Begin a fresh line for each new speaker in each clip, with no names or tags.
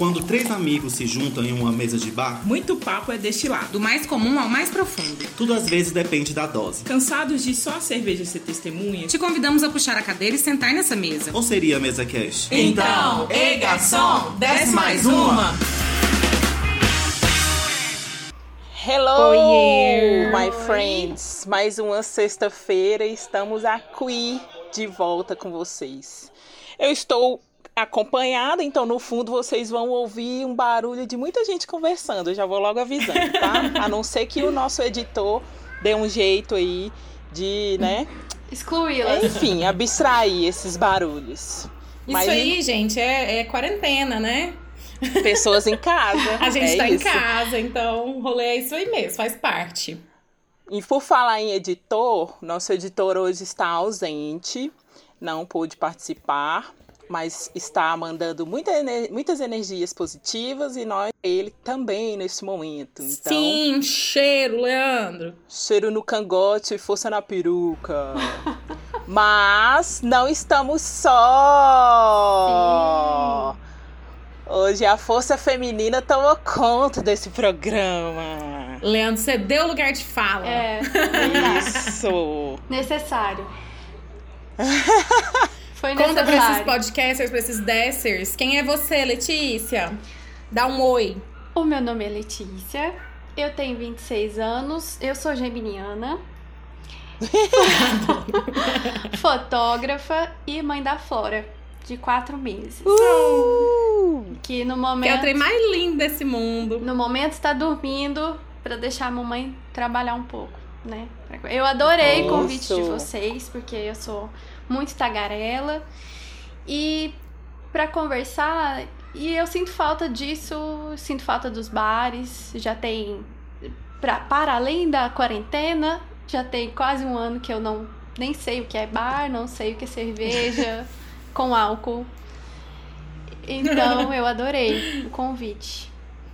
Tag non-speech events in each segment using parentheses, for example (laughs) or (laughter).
Quando três amigos se juntam em uma mesa de bar,
Muito papo é destilado, do mais comum ao mais profundo.
tudo às vezes depende da dose.
Cansados de só a cerveja ser testemunha?
Te convidamos a puxar a cadeira e sentar nessa mesa.
Ou seria a mesa cash?
Então, ei garçom, desce mais uma!
Hello,
Oiê.
my friends! Mais uma sexta-feira e estamos aqui de volta com vocês. Eu estou acompanhada, então no fundo vocês vão ouvir um barulho de muita gente conversando. Eu já vou logo avisando, tá? (laughs) A não ser que o nosso editor dê um jeito aí de, né?
Excluí-las.
Enfim, abstrair esses barulhos.
Isso
Mas
aí, gente, é, é quarentena, né?
pessoas em casa. (laughs)
A gente
é
tá
isso.
em casa, então o rolê é isso aí mesmo, faz parte.
E por falar em editor, nosso editor hoje está ausente, não pôde participar, mas está mandando muita ener- muitas energias positivas e nós, ele também nesse momento. Então,
Sim, cheiro, Leandro.
cheiro no cangote e força na peruca. (laughs) mas não estamos só! Hoje a força feminina tomou conta desse programa.
Leandro, você deu lugar de fala.
É, (laughs)
Isso!
necessário. (laughs) Foi
Conta pra esses podcasters, pra esses dessers. Quem é você, Letícia? Dá um oi.
O meu nome é Letícia, eu tenho 26 anos, eu sou geminiana, (laughs) fotógrafa e mãe da Flora, de 4 meses.
Uh!
Que no
Que é o
momento,
trem mais lindo desse mundo.
no momento está dormindo pra deixar a mamãe trabalhar um pouco, né? Eu adorei o convite de vocês, porque eu sou muito tagarela. E pra conversar, e eu sinto falta disso, sinto falta dos bares, já tem pra, para além da quarentena, já tem quase um ano que eu não nem sei o que é bar, não sei o que é cerveja (laughs) com álcool. Então eu adorei o convite.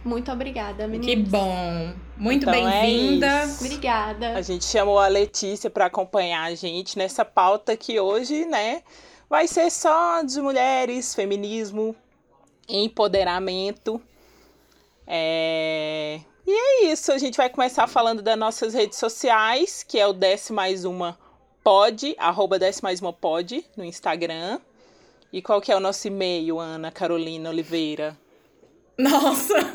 Muito obrigada, meninas.
Que bom. Muito
Então é
bem-vinda.
isso.
Obrigada.
A gente chamou a Letícia para acompanhar a gente nessa pauta que hoje, né, vai ser só de mulheres, feminismo, empoderamento. É... E é isso, a gente vai começar falando das nossas redes sociais, que é o Desce Mais Uma Pod, arroba Desce Mais Uma Pod no Instagram. E qual que é o nosso e-mail, Ana Carolina Oliveira?
Nossa! (laughs)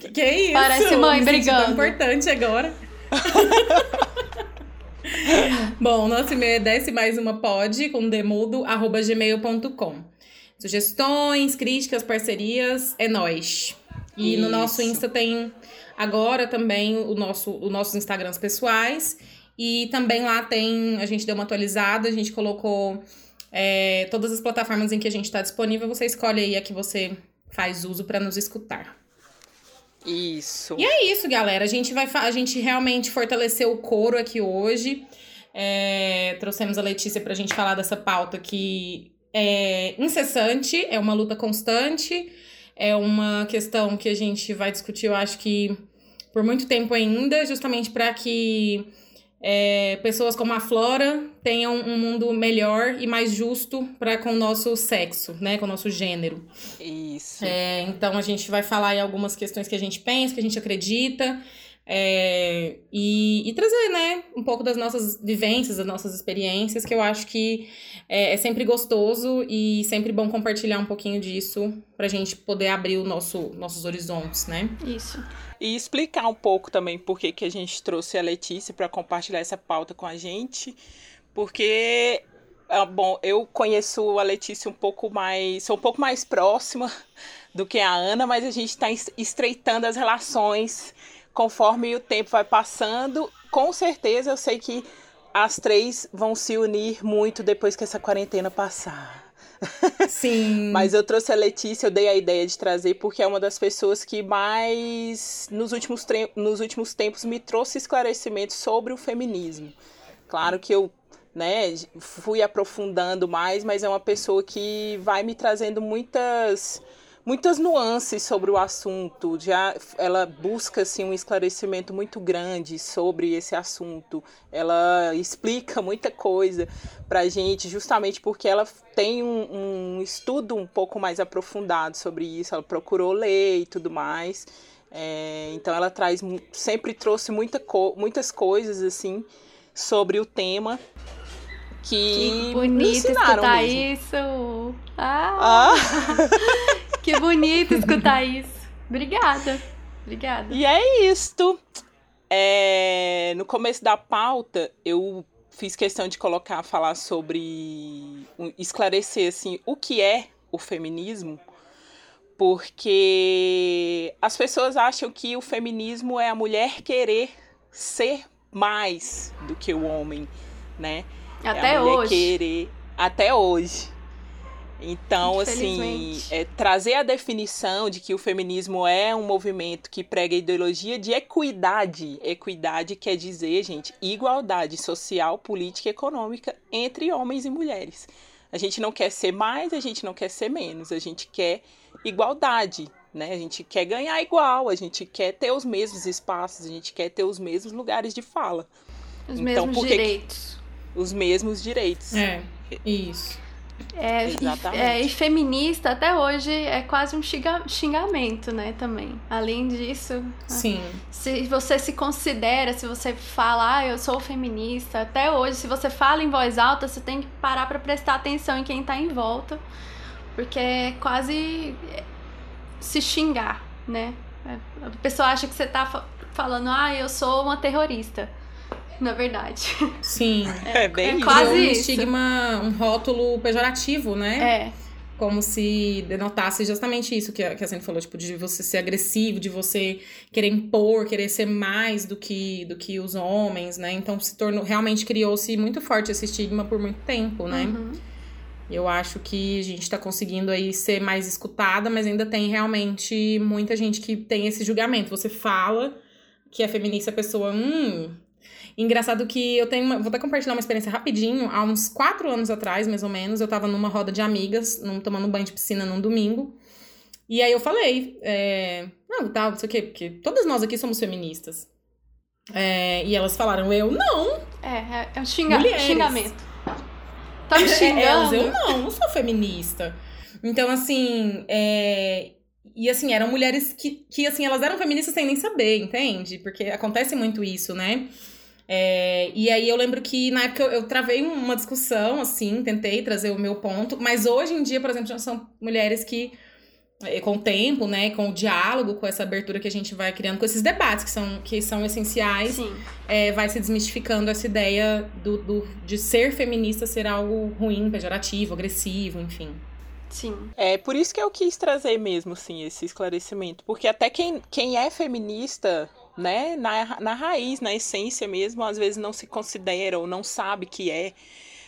que, que é isso?
Parece mãe brigando.
importante agora. (laughs) Bom, nosso e-mail é desce mais uma pod com demudo arroba gmail.com. Sugestões, críticas, parcerias, é nós. E no nosso
Isso.
Insta tem agora também o nosso, os nossos Instagrams pessoais. E também lá tem, a gente deu uma atualizada, a gente colocou é, todas as plataformas em que a gente está disponível. Você escolhe aí a que você faz uso para nos escutar.
Isso.
E é isso, galera. A gente vai a gente realmente fortaleceu o coro aqui hoje. É, trouxemos a Letícia pra gente falar dessa pauta que é incessante, é uma luta constante, é uma questão que a gente vai discutir, eu acho que por muito tempo ainda, justamente para que é, pessoas como a Flora tenham um mundo melhor e mais justo para com o nosso sexo, né, com o nosso gênero.
Isso.
É, então a gente vai falar aí algumas questões que a gente pensa, que a gente acredita, é, e, e trazer, né, um pouco das nossas vivências, das nossas experiências, que eu acho que é, é sempre gostoso e sempre bom compartilhar um pouquinho disso pra gente poder abrir o nosso, nossos horizontes, né?
Isso.
E explicar um pouco também por que, que a gente trouxe a Letícia para compartilhar essa pauta com a gente, porque ah, bom, eu conheço a Letícia um pouco mais, sou um pouco mais próxima (laughs) do que a Ana, mas a gente está estreitando as relações conforme o tempo vai passando. Com certeza eu sei que as três vão se unir muito depois que essa quarentena passar.
Sim.
Mas eu trouxe a Letícia, eu dei a ideia de trazer porque é uma das pessoas que mais nos últimos, nos últimos tempos me trouxe esclarecimento sobre o feminismo. Claro que eu né, fui aprofundando mais, mas é uma pessoa que vai me trazendo muitas muitas nuances sobre o assunto. Já ela busca assim um esclarecimento muito grande sobre esse assunto. Ela explica muita coisa para gente, justamente porque ela tem um, um, estudo um pouco mais aprofundado sobre isso. Ela procurou ler e tudo mais. É, então ela traz sempre trouxe muita co muitas coisas assim sobre o tema que,
que bonito escutar
mesmo.
isso. Ah, ah. (laughs) que bonito escutar isso. Obrigada. Obrigada.
E é isto. É, no começo da pauta, eu fiz questão de colocar, falar sobre. esclarecer assim, o que é o feminismo, porque as pessoas acham que o feminismo é a mulher querer ser mais do que o homem, né?
Até
é
hoje.
Querer, até hoje. Então, assim, é, trazer a definição de que o feminismo é um movimento que prega a ideologia de equidade. Equidade quer dizer, gente, igualdade social, política e econômica entre homens e mulheres. A gente não quer ser mais, a gente não quer ser menos, a gente quer igualdade, né? A gente quer ganhar igual, a gente quer ter os mesmos espaços, a gente quer ter os mesmos lugares de fala.
Os então, mesmos direitos
os mesmos direitos.
É, isso.
É, Exatamente. E, é, e feminista até hoje é quase um xinga, xingamento, né, também. Além disso, né,
Sim.
se você se considera, se você fala, ah, eu sou feminista, até hoje, se você fala em voz alta, você tem que parar para prestar atenção em quem tá em volta, porque é quase se xingar, né? A pessoa acha que você tá falando, ah, eu sou uma terrorista na verdade.
Sim.
É, é bem
é quase
um estigma, um rótulo pejorativo, né?
É.
Como se denotasse justamente isso que a, que a Sandy falou, tipo, de você ser agressivo, de você querer impor, querer ser mais do que, do que os homens, né? Então se tornou, realmente criou-se muito forte esse estigma por muito tempo, né?
Uhum.
Eu acho que a gente tá conseguindo aí ser mais escutada, mas ainda tem realmente muita gente que tem esse julgamento. Você fala que é feminista, a pessoa, hum, Engraçado que eu tenho uma, Vou até compartilhar uma experiência rapidinho. Há uns quatro anos atrás, mais ou menos, eu tava numa roda de amigas, num, tomando banho de piscina num domingo. E aí eu falei, é, não, tá, não sei o quê, porque todas nós aqui somos feministas. É, e elas falaram, eu não.
É, é, é um xinga xingamento. Tá me (laughs) xingando?
eu não, não sou feminista. Então, assim, é, e assim, eram mulheres que, que, assim, elas eram feministas sem nem saber, entende? Porque acontece muito isso, né? É, e aí eu lembro que na época eu, eu, travei uma discussão, assim, tentei trazer o meu ponto, mas hoje em dia, por exemplo, já são mulheres que, é, com o tempo, né, com o diálogo, com essa abertura que a gente vai criando, com esses debates que são, que são essenciais, é, vai se desmistificando essa ideia do, do, de ser feminista ser algo ruim, pejorativo, agressivo, enfim.
Sim.
É por isso que eu quis trazer mesmo, assim, esse esclarecimento. Porque até quem, quem é feminista né, na, na raiz, na essência mesmo, às vezes não se considera ou não sabe que é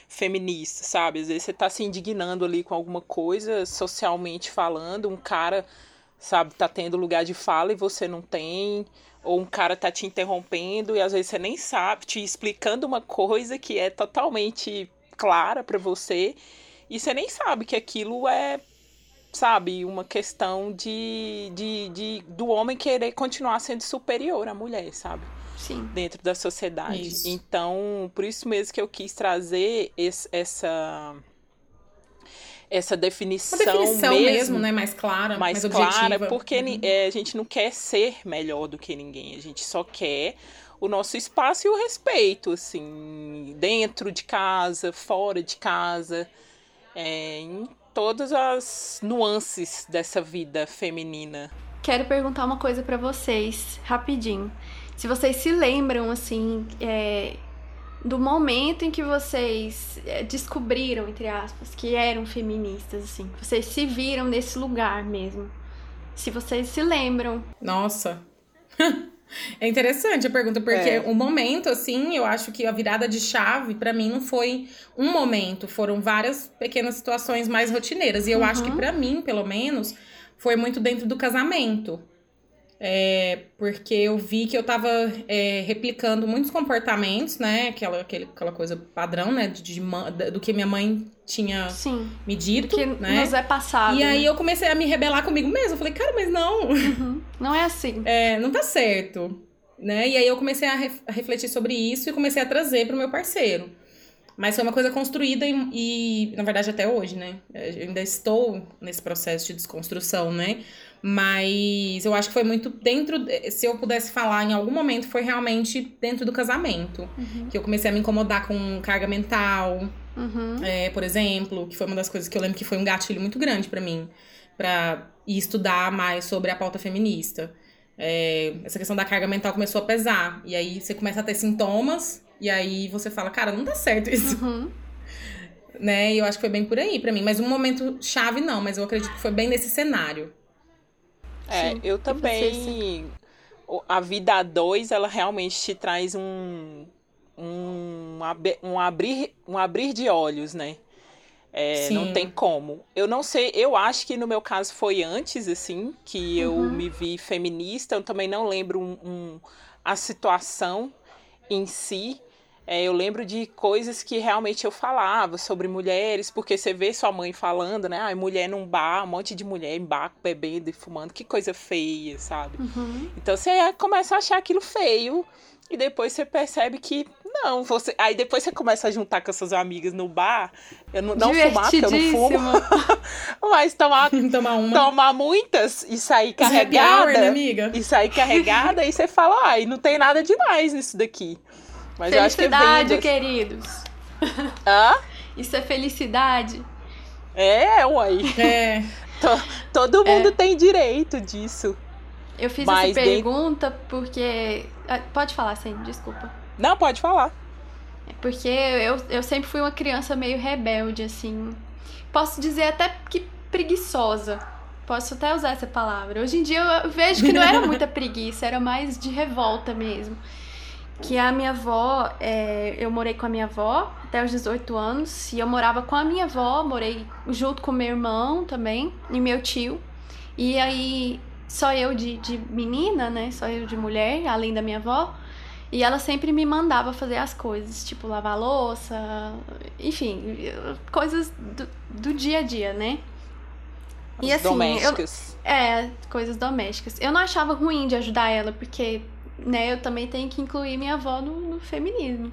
feminista, sabe? Às vezes você tá se indignando ali com alguma coisa, socialmente falando, um cara, sabe, tá tendo lugar de fala e você não tem, ou um cara tá te interrompendo e às vezes você nem sabe, te explicando uma coisa que é totalmente clara para você e você nem sabe que aquilo é sabe, uma questão de, de, de do homem querer continuar sendo superior à mulher, sabe?
Sim.
Dentro da sociedade.
Isso.
Então, por isso mesmo que eu quis trazer esse, essa essa definição,
Uma definição
mesmo,
mesmo, né? Mais clara, mais, mais clara,
porque uhum. é, a gente não quer ser melhor do que ninguém, a gente só quer o nosso espaço e o respeito, assim, dentro de casa, fora de casa, é, em todas as nuances dessa vida feminina.
Quero perguntar uma coisa para vocês, rapidinho. Se vocês se lembram, assim, é, do momento em que vocês é, descobriram, entre aspas, que eram feministas, assim, vocês se viram nesse lugar mesmo. Se vocês se lembram.
Nossa. (laughs) É interessante a pergunta, porque é. o momento, assim, eu acho que a virada de chave, para mim, não foi um momento, foram várias pequenas situações mais rotineiras. E eu uhum. acho que, para mim, pelo menos, foi muito dentro do casamento. É, porque eu vi que eu tava é, replicando muitos comportamentos, né? Aquela, aquele, aquela coisa padrão, né? De, de, do que minha mãe tinha
Sim.
me dito,
que
né?
nos é passado.
E aí
né?
eu comecei a me rebelar comigo mesma. Eu falei, cara, mas não,
Uhum. Não é assim.
é, não tá certo, né? E aí eu comecei a, ref- a refletir sobre isso e comecei a trazer pro meu parceiro. Mas foi uma coisa construída e, e, na verdade, até hoje, né? Eu ainda estou nesse processo de desconstrução, né? Mas eu acho que foi muito dentro. de- Se eu pudesse falar em algum momento, foi realmente dentro do casamento. Que eu comecei a me incomodar com carga mental,
Uhum.
é, por exemplo, que foi uma das coisas que eu lembro que foi um gatilho muito grande pra mim, pra ir estudar mais sobre a pauta feminista. É, essa questão da carga mental começou a pesar. E aí você começa a ter sintomas, e aí você fala, cara, não dá certo isso.
Uhum. (laughs)
Né? E eu acho que foi bem por aí pra mim. Mas um momento chave, não, mas eu acredito que foi bem nesse cenário.
É,
Sim,
eu também. o- A vida a dois, ela realmente te traz um. Um, um, abrir, um abrir de olhos, né? É, não tem como. Eu não sei, eu acho que no meu caso foi antes, assim, que eu
Uhum.
me vi feminista. Eu também não lembro um, um- a situação em si. É, eu lembro de coisas que realmente eu falava sobre mulheres, porque você vê sua mãe falando, né? Ai, mulher num bar, um monte de mulher em bar, bebendo e fumando, que coisa feia, sabe?
Uhum.
Então você começa a achar aquilo feio e depois você percebe que não, você. Aí depois você começa a juntar com as suas amigas no bar. Eu não, não fumar, porque eu não fumo, (laughs) mas tomar, (laughs)
Tomar uma.
tomar muitas e sair
hour,
carregada.
né, amiga?
E sair carregada, e você fala, ai, não tem nada demais nisso daqui. Mas eu acho que
Felicidade,
das-
queridos. (laughs)
Hã?
Isso é felicidade.
É, uai.
É. (laughs)
To- Todo mundo tem direito disso.
Eu fiz
Mas
essa
dentro-
pergunta porque. Ah, Pode falar, Sam, desculpa.
Não, pode falar.
É Porque eu, eu sempre fui uma criança meio rebelde, assim. Posso dizer até que preguiçosa. Posso até usar essa palavra. Hoje em dia eu vejo que não era muita preguiça, era mais de revolta mesmo. Que a minha avó, é, eu morei com a minha avó até os 18 anos, e eu morava com a minha avó, morei junto com meu irmão também, e meu tio. E aí, só eu de, de menina, né? Só eu de mulher, além da minha avó. E ela sempre me mandava fazer as coisas, tipo lavar louça, enfim, coisas do, do dia a dia, né? E assim, eu-
domésticos.
É, coisas domésticas. Eu não achava ruim de ajudar ela, porque, né, eu também tenho que incluir minha avó no, no feminismo.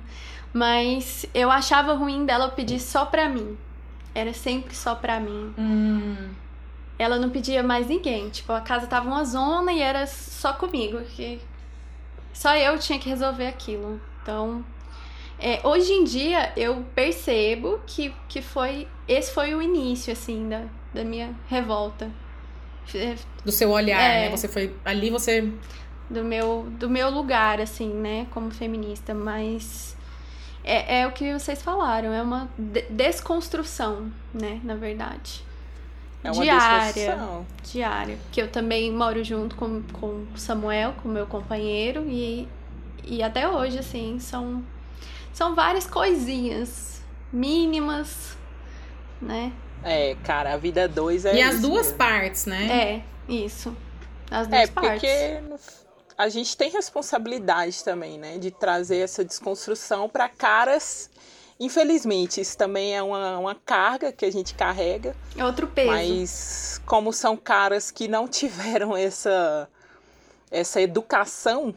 Mas eu achava ruim dela pedir só pra mim. Era sempre só pra mim.
Hum.
Ela não pedia mais ninguém. Tipo, a casa tava uma zona e era só comigo. Que só eu tinha que resolver aquilo. Então, é, hoje em dia eu percebo que, que foi. Esse foi o início, assim, da, da minha revolta.
Do seu olhar,
É.
né? Você foi. Ali você.
Do meu, do meu lugar, assim, né, como feminista, mas é, é o que vocês falaram, é uma de- desconstrução, né, na verdade.
É uma
diária.
desconstrução.
Diária. Que eu também moro junto com, com o Samuel, com meu companheiro, e, e até hoje, assim, são, são várias coisinhas mínimas, né?
É, cara, a vida dois é
e as duas
mesmo.
partes, né?
É, isso. As duas
É,
partes.
porque no- a gente tem responsabilidade também, né? De trazer essa desconstrução para caras. Infelizmente, isso também é uma, uma carga que a gente carrega,
É outro peso.
mas como são caras que não tiveram essa, essa educação,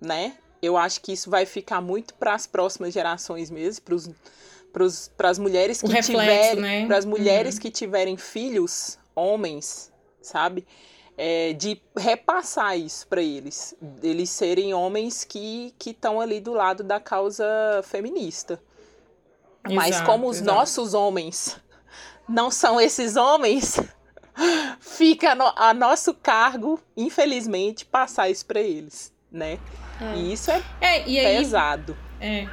né? Eu acho que isso vai ficar muito para as próximas gerações mesmo, para as mulheres que
reflexo,
tiverem,
né?
para as mulheres
Uhum.
que tiverem filhos, homens, sabe? É, de repassar isso para eles, eles serem homens que que estão ali do lado da causa feminista. Mas
Exato,
como os
exato.
nossos homens não são esses homens, (laughs) fica no- a nosso cargo, infelizmente, passar isso para eles, né?
É.
E isso é
É, e aí.
pesado.
É.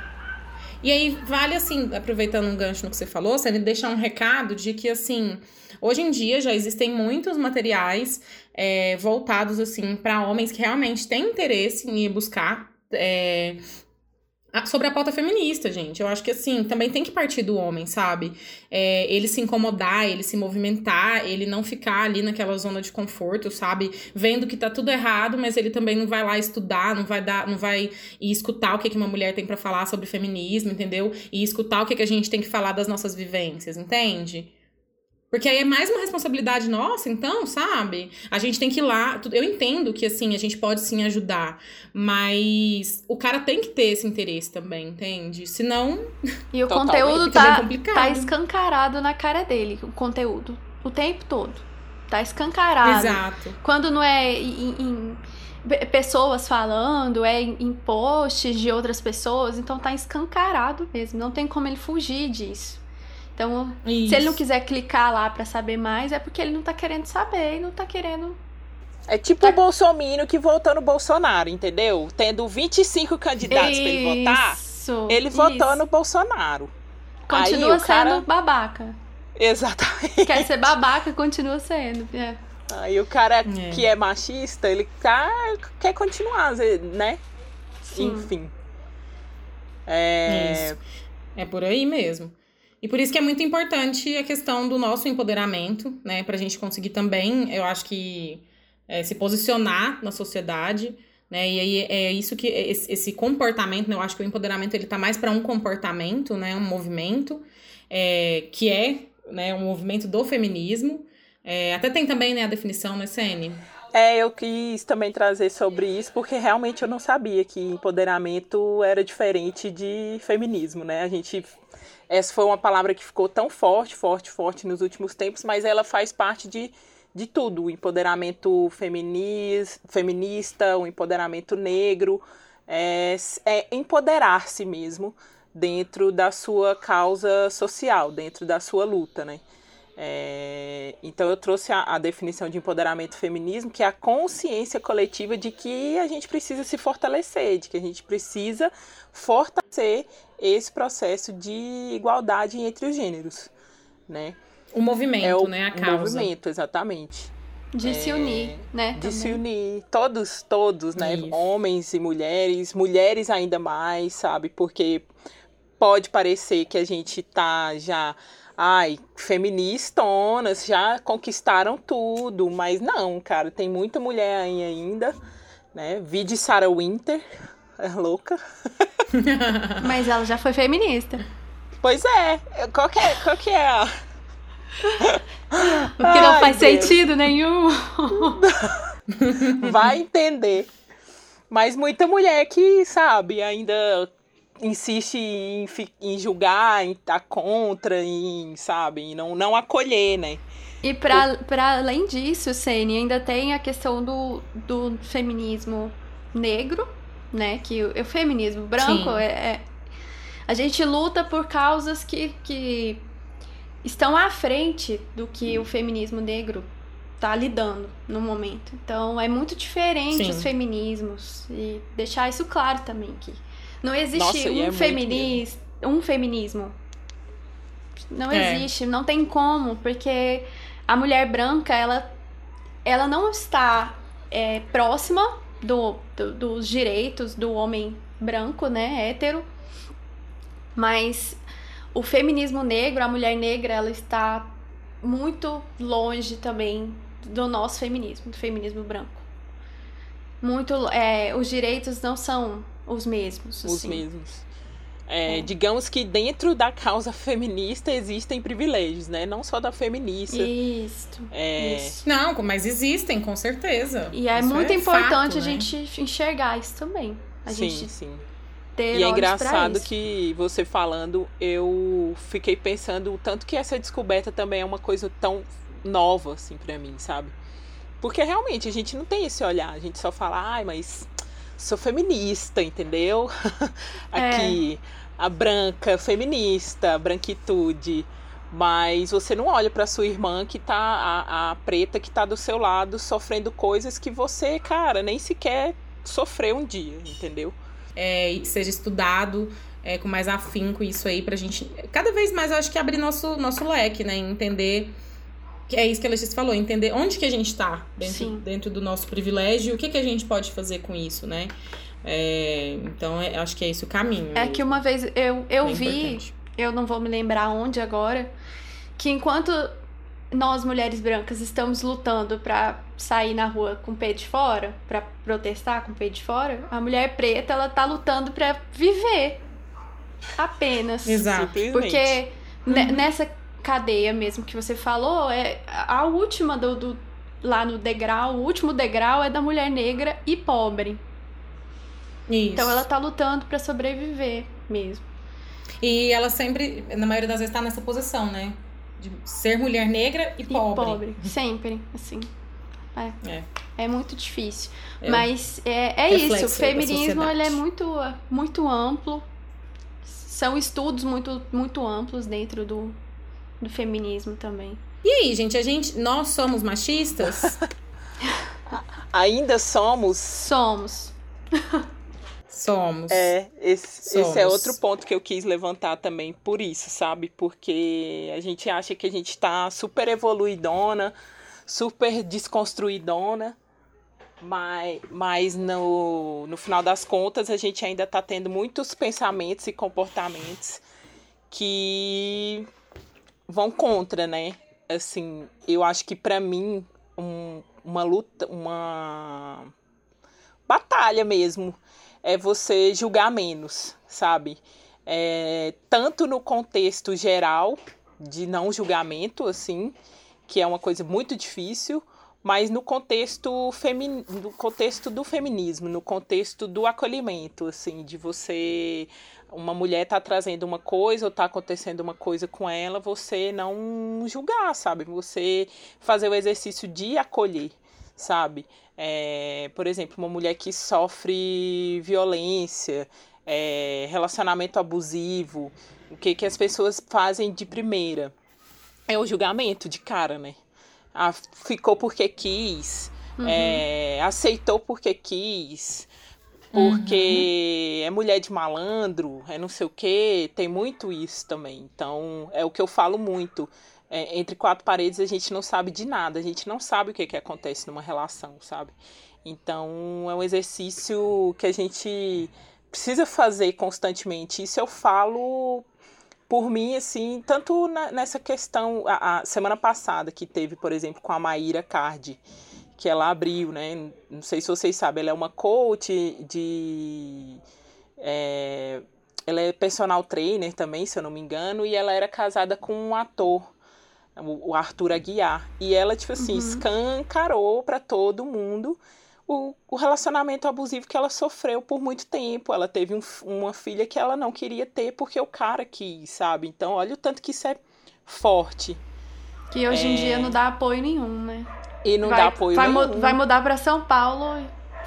E aí, vale assim, aproveitando um gancho no que você falou, você deixar um recado de que, assim, hoje em dia já existem muitos materiais é, voltados, assim, para homens que realmente têm interesse em ir buscar é, sobre a pauta feminista, gente. Eu acho que assim, também tem que partir do homem, sabe? É, ele se incomodar, ele se movimentar, ele não ficar ali naquela zona de conforto, sabe? Vendo que tá tudo errado, mas ele também não vai lá estudar, não vai dar, não vai escutar o que, que uma mulher tem para falar sobre feminismo, entendeu? E escutar o que, que a gente tem que falar das nossas vivências, entende? Porque aí é mais uma responsabilidade nossa, então, sabe? A gente tem que ir lá. Eu entendo que, assim, a gente pode sim ajudar, mas o cara tem que ter esse interesse também, entende? Senão.
E o conteúdo tá, tá escancarado na cara dele, o conteúdo. O tempo todo. Tá escancarado.
Exato.
Quando não é em, em pessoas falando, é em posts de outras pessoas, então tá escancarado mesmo. Não tem como ele fugir disso. Então, Isso. se ele não quiser clicar lá para saber mais, é porque ele não tá querendo saber e não tá querendo.
É tipo tá... o Bolsonaro que votou no Bolsonaro, entendeu? Tendo 25 candidatos para ele votar, ele isso. votou no Bolsonaro.
Continua Aí, sendo cara... babaca.
Exatamente.
Quer ser babaca, continua sendo. É.
Aí o cara é. que é machista, ele tá, quer continuar, né? Sim. Enfim.
É... Isso. É por aí mesmo. E por isso que é muito importante a questão do nosso empoderamento, né? Pra gente conseguir também, eu acho que é, se posicionar na sociedade, né? E aí é isso que esse, esse comportamento, né? Eu acho que o empoderamento ele tá mais para um comportamento, né? Um movimento é, que é né, um movimento do feminismo. É, até tem também né, a definição, né, Sene?
É, eu quis também trazer sobre isso, porque realmente eu não sabia que empoderamento era diferente de feminismo, né? A gente essa foi uma palavra que ficou tão forte, forte, forte nos últimos tempos, mas ela faz parte de, de tudo: o empoderamento feminis, feminista, o empoderamento negro, é, é empoderar-se mesmo dentro da sua causa social, dentro da sua luta, né? É, então eu trouxe a, a, definição de empoderamento feminismo, que é a consciência coletiva de que a gente precisa se fortalecer, de que a gente precisa fortalecer esse processo de igualdade entre os gêneros, né?
O movimento, é o, né? A causa.
O movimento, exatamente.
De é, se unir, né?
De também. se unir. Todos, todos, né? Isso. Homens e mulheres, mulheres ainda mais, sabe? Porque pode parecer que a gente tá já ai, feministonas, já conquistaram tudo, mas não, cara, tem muita mulher aí ainda, né? Vi de Sarah Winter, é louca. (laughs)
mas ela já foi feminista.
Pois é, qual que é, qual que é a...
O que ai, não faz Deus. sentido nenhum.
Vai entender. Mas muita mulher que, sabe, ainda insiste em, em julgar, em estar tá contra, em, sabe, em não, não acolher, né?
E para além disso, Sene, ainda tem a questão do, do feminismo negro, né? Que o, o feminismo branco é, é, A gente luta por causas que, que estão à frente do que o feminismo negro está lidando no momento. Então é muito diferente Sim. os feminismos. E deixar isso claro também que não existe Nossa, um, é feminis, um feminismo. Não é. existe, não tem como, porque a mulher branca, ela, ela não está é, próxima do, do, dos direitos do homem branco, né, hétero, mas o feminismo negro, a mulher negra, ela está muito longe também do nosso feminismo, do feminismo branco. Muito, é, os direitos não são os mesmos.
Os assim. mesmos. É, é. Digamos que dentro da causa feminista existem privilégios, né? Não só da feminista.
Isso.
É...
isso. Não, mas existem, com certeza.
E é
isso
muito é importante fato, a né? gente enxergar isso também. A
sim,
gente
sim. e é engraçado que você falando, eu fiquei pensando o tanto que essa descoberta também é uma coisa tão nova, assim, para mim, sabe? Porque realmente a gente não tem esse olhar, a gente só fala, ai, mas sou feminista, entendeu? (laughs) Aqui, é. a branca, feminista, branquitude. Mas você não olha para sua irmã que tá, a, a preta que tá do seu lado, sofrendo coisas que você, cara, nem sequer sofreu um dia, entendeu?
É, seja estudado é, com mais afinco isso aí pra gente. Cada vez mais eu acho que abrir nosso, nosso leque, né? Entender que é isso que a Letícia falou, entender onde que a gente está dentro, dentro do nosso privilégio e o que, que a gente pode fazer com isso, né? É, então, é, acho que é esse o caminho.
É que uma vez eu, eu
Bem
vi,
importante.
eu não vou me lembrar onde agora, que enquanto nós mulheres brancas estamos lutando pra sair na rua com o pé de fora, pra protestar com o pé de fora, a mulher preta ela tá lutando pra viver apenas.
Exato.
Porque ne- nessa cadeia mesmo que você falou, é a última do, do- lá no degrau, o último degrau é da mulher negra e pobre.
Isso.
Então ela tá lutando pra sobreviver mesmo.
E ela sempre, na maioria das vezes, tá nessa posição, né? De ser mulher negra e
E
pobre.
pobre. Sempre, assim. É.
É.
É muito difícil.
É.
Mas é, é isso. O feminismo ele é muito, muito amplo. São estudos muito, muito amplos dentro do, do feminismo também.
E aí, gente, a gente, nós somos machistas? (laughs)
Ainda somos.
Somos.
somos.
É, esse, esse é
Somos.
outro ponto que eu quis levantar também por isso, sabe? Porque a gente acha que a gente tá super evoluidona, super desconstruidona, mas, mas no, no final das contas a gente ainda tá tendo muitos pensamentos e comportamentos que vão contra, né? Assim, eu acho que pra mim um- uma luta, uma batalha mesmo é você julgar menos, sabe? É, tanto no contexto geral de não julgamento, assim, que é uma coisa muito difícil, mas no contexto, femi no contexto do feminismo, no contexto do acolhimento, assim, de você uma mulher tá trazendo uma coisa ou tá acontecendo uma coisa com ela, você não julgar, sabe? Você fazer o exercício de acolher, sabe? É, por exemplo, uma mulher que sofre violência, é, relacionamento abusivo, o que, que as pessoas fazem de primeira? É o julgamento de cara, né? Ah, ficou porque quis, é, aceitou porque quis, porque é mulher de malandro, é não sei o quê, tem muito isso também. Então, é o que eu falo muito. É, entre quatro paredes a gente não sabe de nada, a gente não sabe o que, que acontece numa relação, sabe? Então, é um exercício que a gente precisa fazer constantemente. Isso eu falo por mim, assim, tanto na- nessa questão, a, a semana passada que teve, por exemplo, com a Maíra Cardi, que ela abriu, né? Não sei se vocês sabem, ela é uma coach de. é, ela é personal trainer também, se eu não me engano, e ela era casada com um ator, o, Arthur Aguiar. E ela, tipo assim, escancarou pra todo mundo o, o relacionamento abusivo que ela sofreu por muito tempo. Ela teve um uma filha que ela não queria ter porque o cara quis, sabe? Então, olha o tanto que isso é forte.
Que hoje em dia não dá apoio nenhum, né?
E não
vai,
dá apoio
vai,
nenhum.
vai mudar pra São Paulo,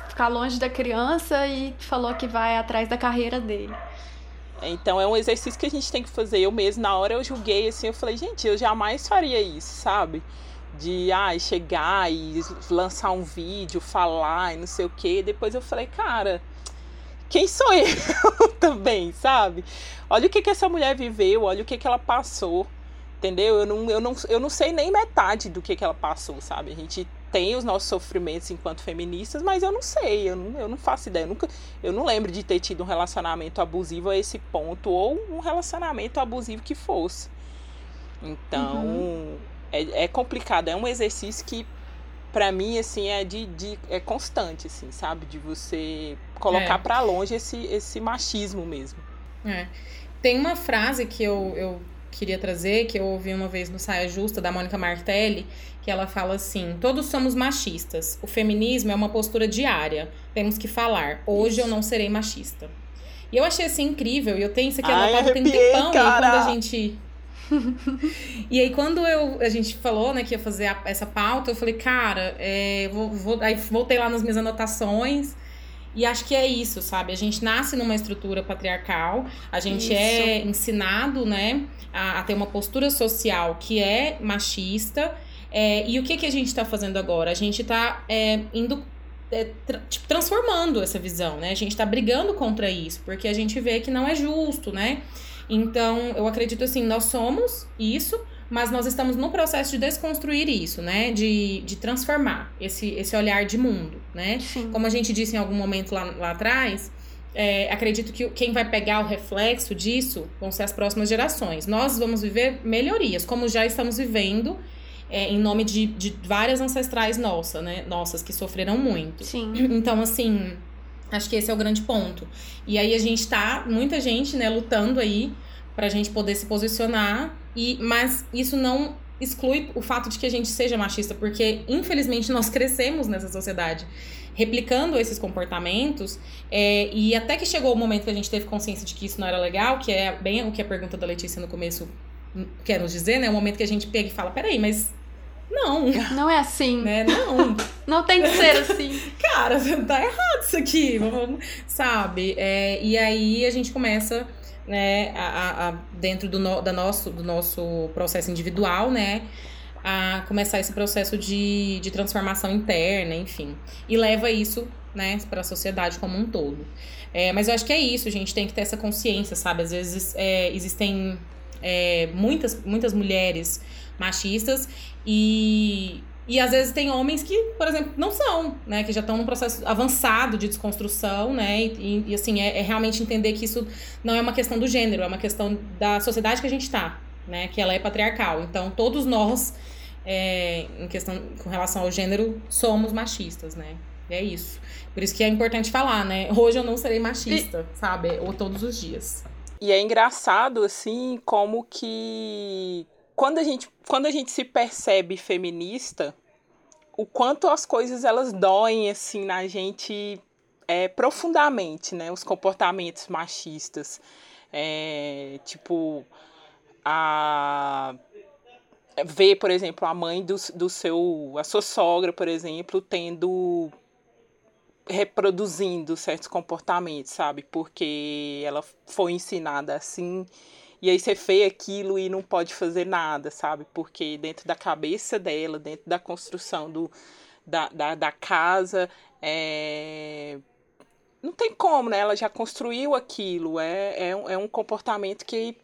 ficar longe da criança e falou que vai atrás da carreira dele.
Então é um exercício que a gente tem que fazer. Eu mesmo, na hora eu julguei assim, eu falei, gente, eu jamais faria isso, sabe? De ah, chegar e lançar um vídeo, falar e não sei o quê. Depois eu falei, cara, quem sou (laughs) eu também, sabe? Olha o que, que essa mulher viveu, olha o que, que ela passou. Entendeu? Eu não, eu, não, eu não sei nem metade do que, que ela passou, sabe? A gente tem os nossos sofrimentos enquanto feministas, mas eu não sei, eu não, eu não faço ideia. Eu, nunca, eu não lembro de ter tido um relacionamento abusivo a esse ponto, ou um relacionamento abusivo que fosse. Então, é, é complicado. É um exercício que, pra mim, assim, é, de, de, é constante, assim, sabe? De você colocar
É.
pra longe esse, esse machismo mesmo.
É. Tem uma frase que eu, eu queria trazer, que eu ouvi uma vez no Saia Justa, da Mônica Martelli, que ela fala assim: todos somos machistas. O feminismo é uma postura diária. Temos que falar. Hoje eu não serei machista. E eu achei assim incrível, e eu tenho isso aqui
Ai,
anotado tem tempão, e aí
cara.
quando a gente. (laughs) e aí, quando eu, a gente falou, né, que ia fazer a- essa pauta, eu falei, cara, é, vou, vou- aí voltei lá nas minhas anotações. E acho que é isso, sabe? A gente nasce numa estrutura patriarcal, a gente
Isso.
é ensinado, né, a, a ter uma postura social que é machista. é, e o que, que a gente tá fazendo agora? A gente tá é, indo. é, tra- tipo, transformando essa visão, né? A gente tá brigando contra isso, porque a gente vê que não é justo, né? Então, eu acredito assim, nós somos isso, mas nós estamos no processo de desconstruir isso, né? De, de transformar esse, esse olhar de mundo, né?
Sim.
Como a gente disse em algum momento lá, lá atrás, é, acredito que quem vai pegar o reflexo disso vão ser as próximas gerações. Nós vamos viver melhorias, como já estamos vivendo é, em nome de, de várias ancestrais nossas, né? Nossas que sofreram muito.
Sim.
Então, assim, acho que esse é o grande ponto. E aí a gente tá, muita gente, né, lutando aí pra gente poder se posicionar, e mas isso não exclui o fato de que a gente seja machista, porque infelizmente nós crescemos nessa sociedade replicando esses comportamentos, é, e até que chegou o momento que a gente teve consciência de que isso não era legal, que é bem o que a pergunta da Letícia no começo quer nos dizer, né? O momento que a gente pega e fala, peraí, mas não, (laughs)
Não é assim.
né? Não, (laughs)
Não tem que ser assim.
cara, (laughs) tá errado isso aqui, vamos- sabe? É, e aí a gente começa, né, a, a- dentro do, no, da nosso, do nosso processo individual, né, a começar esse processo de, de transformação interna, enfim. E leva isso, né, para a sociedade como um todo. É, mas eu acho que é isso, a gente tem que ter essa consciência, sabe? Às vezes é, existem é, muitas, muitas mulheres machistas e, e às vezes tem homens que, por exemplo, não são, né? Que já estão num processo avançado de desconstrução, né? E, e, assim, é, é realmente entender que isso não é uma questão do gênero, é uma questão da sociedade que a gente tá, né? Que ela é patriarcal. Então, todos nós, é, em questão com relação ao gênero, somos machistas, né? É isso. Por isso que é importante falar, né? Hoje eu não serei machista, sabe? Ou todos os dias.
E é engraçado, assim, como que quando a gente, quando a gente se percebe feminista, o quanto as coisas elas doem, assim, na gente é, profundamente, né? Os comportamentos machistas. É, tipo, a ver, por exemplo, a mãe do, do seu, a sua sogra, por exemplo, tendo reproduzindo certos comportamentos, sabe? Porque ela foi ensinada assim, e aí você vê aquilo e não pode fazer nada, sabe? Porque dentro da cabeça dela, dentro da construção do, da, da, da casa, é... não tem como, né? Ela já construiu aquilo, é, é, um, é um comportamento que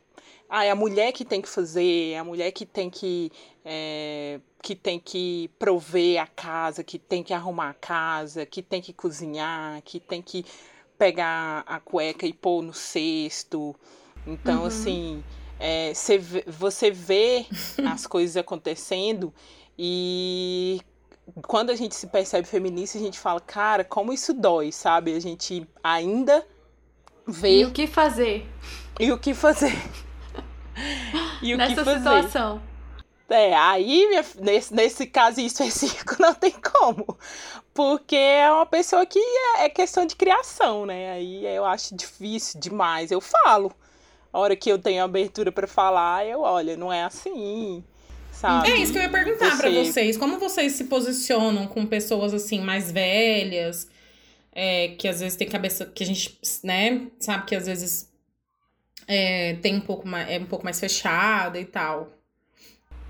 ah, é a mulher que tem que fazer, é a mulher que tem que, é, que tem que prover a casa, que tem que arrumar a casa, que tem que cozinhar, que tem que pegar a cueca e pôr no cesto. Então,
Uhum.
assim, é, você vê (laughs) as coisas acontecendo e quando a gente se percebe feminista, a gente fala, cara, como isso dói, sabe? A gente ainda vê
E o que fazer
e o que fazer. (laughs) E o
nessa
que fazer.
situação?
É, aí, minha nesse, nesse caso específico, (laughs) não tem como. Porque é uma pessoa que é, é questão de criação, né? Aí eu acho difícil demais. Eu falo. A hora que eu tenho abertura pra falar, eu, olha, não é assim, sabe?
É isso que eu ia perguntar pra
Você-
vocês. Como vocês se posicionam com pessoas assim mais velhas, é, que às vezes tem cabeça que a gente, né, sabe que às vezes é, tem um pouco mais, é um pouco mais fechada e tal.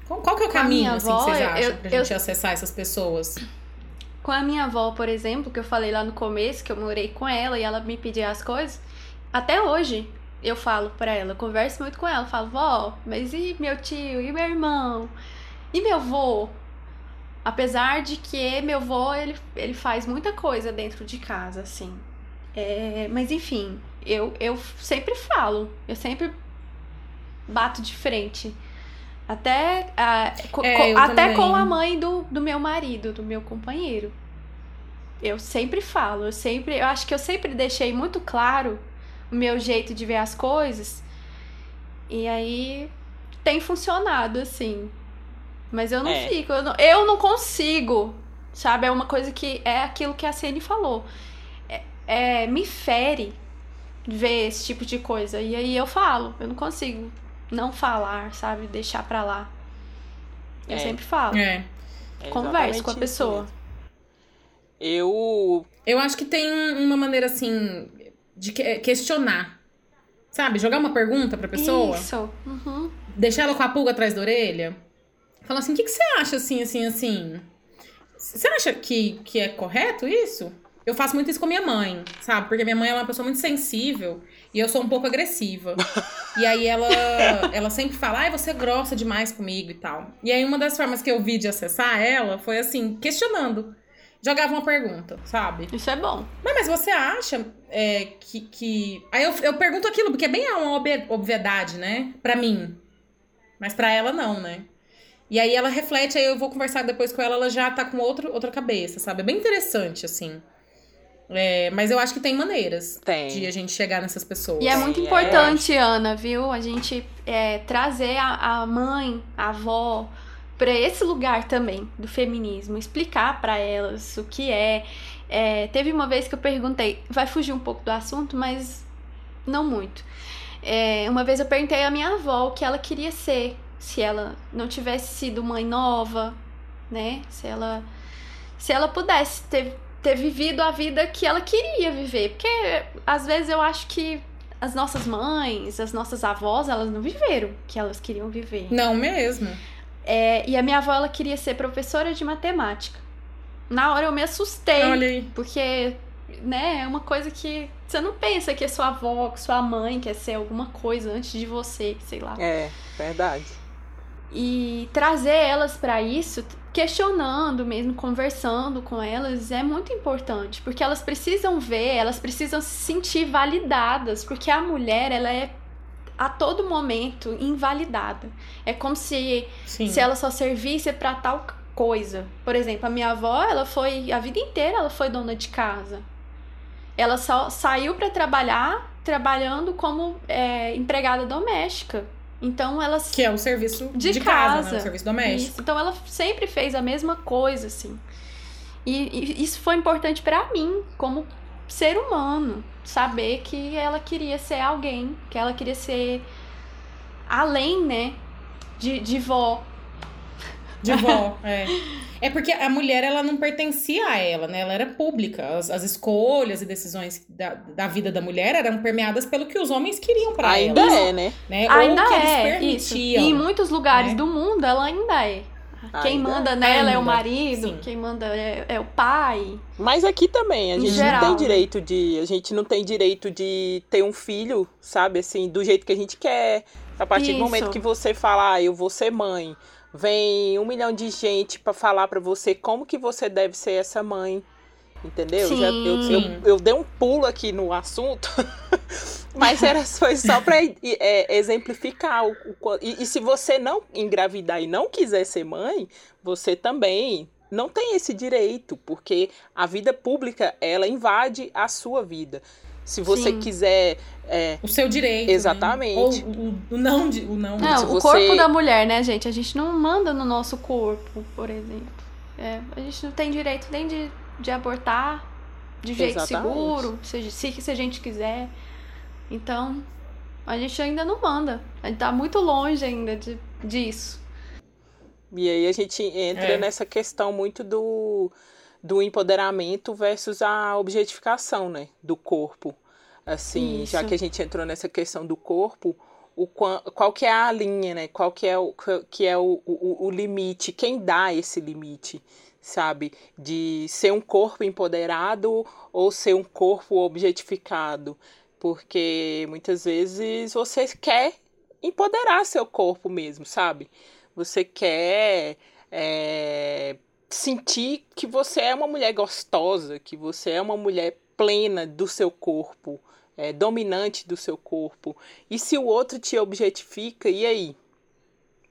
Qual, qual que é o caminho, assim,
avó,
que vocês
eu-
acham
eu-
pra
eu-
gente acessar essas pessoas?
Com a minha avó, por exemplo, que eu falei lá no começo, que eu morei com ela e ela me pedia as coisas, até hoje eu falo pra ela, eu converso muito com ela, falo, vó, mas e meu tio, e meu irmão, e meu vô? Apesar de que meu vô, ele, ele faz muita coisa dentro de casa, assim. É, mas enfim, eu, eu sempre falo, eu sempre bato de frente. Até, ah, co-
É,
até
também.
com a mãe do, do meu marido, do meu companheiro. Eu sempre falo, eu sempre, eu acho que eu sempre deixei muito claro meu jeito de ver as coisas. E aí tem funcionado, assim. Mas eu não
É.
fico, eu não, eu não consigo, sabe? É uma coisa que é aquilo que a Cene falou. É, é, me fere ver esse tipo de coisa. E aí eu falo, eu não consigo não falar, sabe? Deixar pra lá. Eu
É.
sempre falo.
É.
É
Converse com a pessoa.
Eu
Eu acho que tem uma maneira, assim, de que- questionar. Sabe? Jogar uma pergunta pra pessoa.
Isso. Uhum.
deixar ela com a pulga atrás da orelha. Falar assim, o que, que você acha assim, assim, assim? Você acha que, que é correto isso? eu faço muito isso com minha mãe, sabe? Porque minha mãe é uma pessoa muito sensível e eu sou um pouco agressiva. (laughs) e aí ela, ela sempre fala, ai, você é grossa demais comigo e tal. E aí uma das formas que eu vi de acessar ela foi assim, questionando. Jogava uma pergunta, sabe?
Isso é bom.
Mas, mas você acha é, que, que. Aí eu, eu pergunto aquilo, porque é bem uma obvi- obviedade, né? Pra mim. Mas pra ela não, né? E aí ela reflete, aí eu vou conversar depois com ela, ela já tá com outro, outra cabeça, sabe? É bem interessante, assim. É, mas eu acho que tem maneiras
Tem.
de a gente chegar nessas pessoas.
E é muito
é,
importante, Ana, viu? A gente é, trazer a, a mãe, a avó, para esse lugar também do feminismo, explicar para elas o que é. É, Teve uma vez que eu perguntei, vai fugir um pouco do assunto, mas não muito. É, uma vez eu perguntei à minha avó o que ela queria ser, se ela não tivesse sido mãe nova, né? Se ela, se ela pudesse ter, ter vivido a vida que ela queria viver, porque às vezes eu acho que as nossas mães, as nossas avós, elas não viveram o que elas queriam viver.
Não mesmo.
É, e a minha avó, ela queria ser professora de matemática. Na hora eu me assustei, porque, né, é uma coisa que você não pensa que a sua avó, que sua mãe quer ser alguma coisa antes de você, sei lá.
É, verdade.
E trazer elas pra isso, questionando mesmo, conversando com elas, é muito importante, porque elas precisam ver, elas precisam se sentir validadas, porque a mulher, ela é a todo momento invalidada. É como se
Sim.
se ela só servisse pra tal coisa. Por exemplo, a minha avó, ela foi a vida inteira ela foi dona de casa. Ela só saiu pra trabalhar trabalhando como é, empregada doméstica. Então ela
Que é o serviço
de,
de, casa,
casa,
né? O serviço doméstico.
Isso. Então ela sempre fez a mesma coisa, assim. E, e isso foi importante pra mim, como ser humano, saber que ela queria ser alguém, que ela queria ser além, né, de, de vó.
De vó, (laughs) é. É porque a mulher, ela não pertencia a ela, né? Ela era pública. As, as escolhas e decisões da, da vida da mulher eram permeadas pelo que os homens queriam pra
Ainda
ela.
é, né?
Né?
ainda
Ou que eles
é isso. E
permitiam.
em muitos lugares
né?
do mundo ela ainda é. Quem
Ainda
manda nela é o
Ainda,
marido,
sim.
quem manda é, é o pai.
Mas aqui também, a gente
geral,
não tem
né?
direito de. A gente não tem direito de ter um filho, sabe, assim, do jeito que a gente quer. A partir
Isso.
do momento que você fala, ah, eu vou ser mãe, vem um milhão de gente pra falar pra você como que você deve ser essa mãe. Entendeu?
Sim.
Já- eu,
Sim.
eu, eu dei um pulo aqui no assunto, (laughs) mas (laughs) era, foi só pra é, exemplificar. O, o e, e se você não engravidar e não quiser ser mãe, você também não tem esse direito, porque a vida pública, ela invade a sua vida. Se você
Sim.
quiser. é,
O seu direito. né?
Exatamente.
Ou o, o não de. O não.
Não, o
você-
corpo da mulher, né, gente? A gente não manda no nosso corpo, por exemplo. É, a gente não tem direito nem de, de abortar de jeito
Exatamente.
seguro, se, se, se a gente quiser. Então, a gente ainda não manda. A gente tá muito longe ainda de, disso.
E aí a gente entra
É.
nessa questão muito do, do empoderamento versus a objetificação, né? Do corpo. Assim, já
Isso.
que a gente entrou nessa questão do corpo, o quan- qual que é a linha, né? Qual que é o, que é o, o, o limite? Quem dá esse limite, sabe? De ser um corpo empoderado ou ser um corpo objetificado? Porque muitas vezes você quer empoderar seu corpo mesmo, sabe? Você quer é, sentir que você é uma mulher gostosa, que você é uma mulher plena do seu corpo, é, dominante do seu corpo. E se o outro te objetifica, e aí?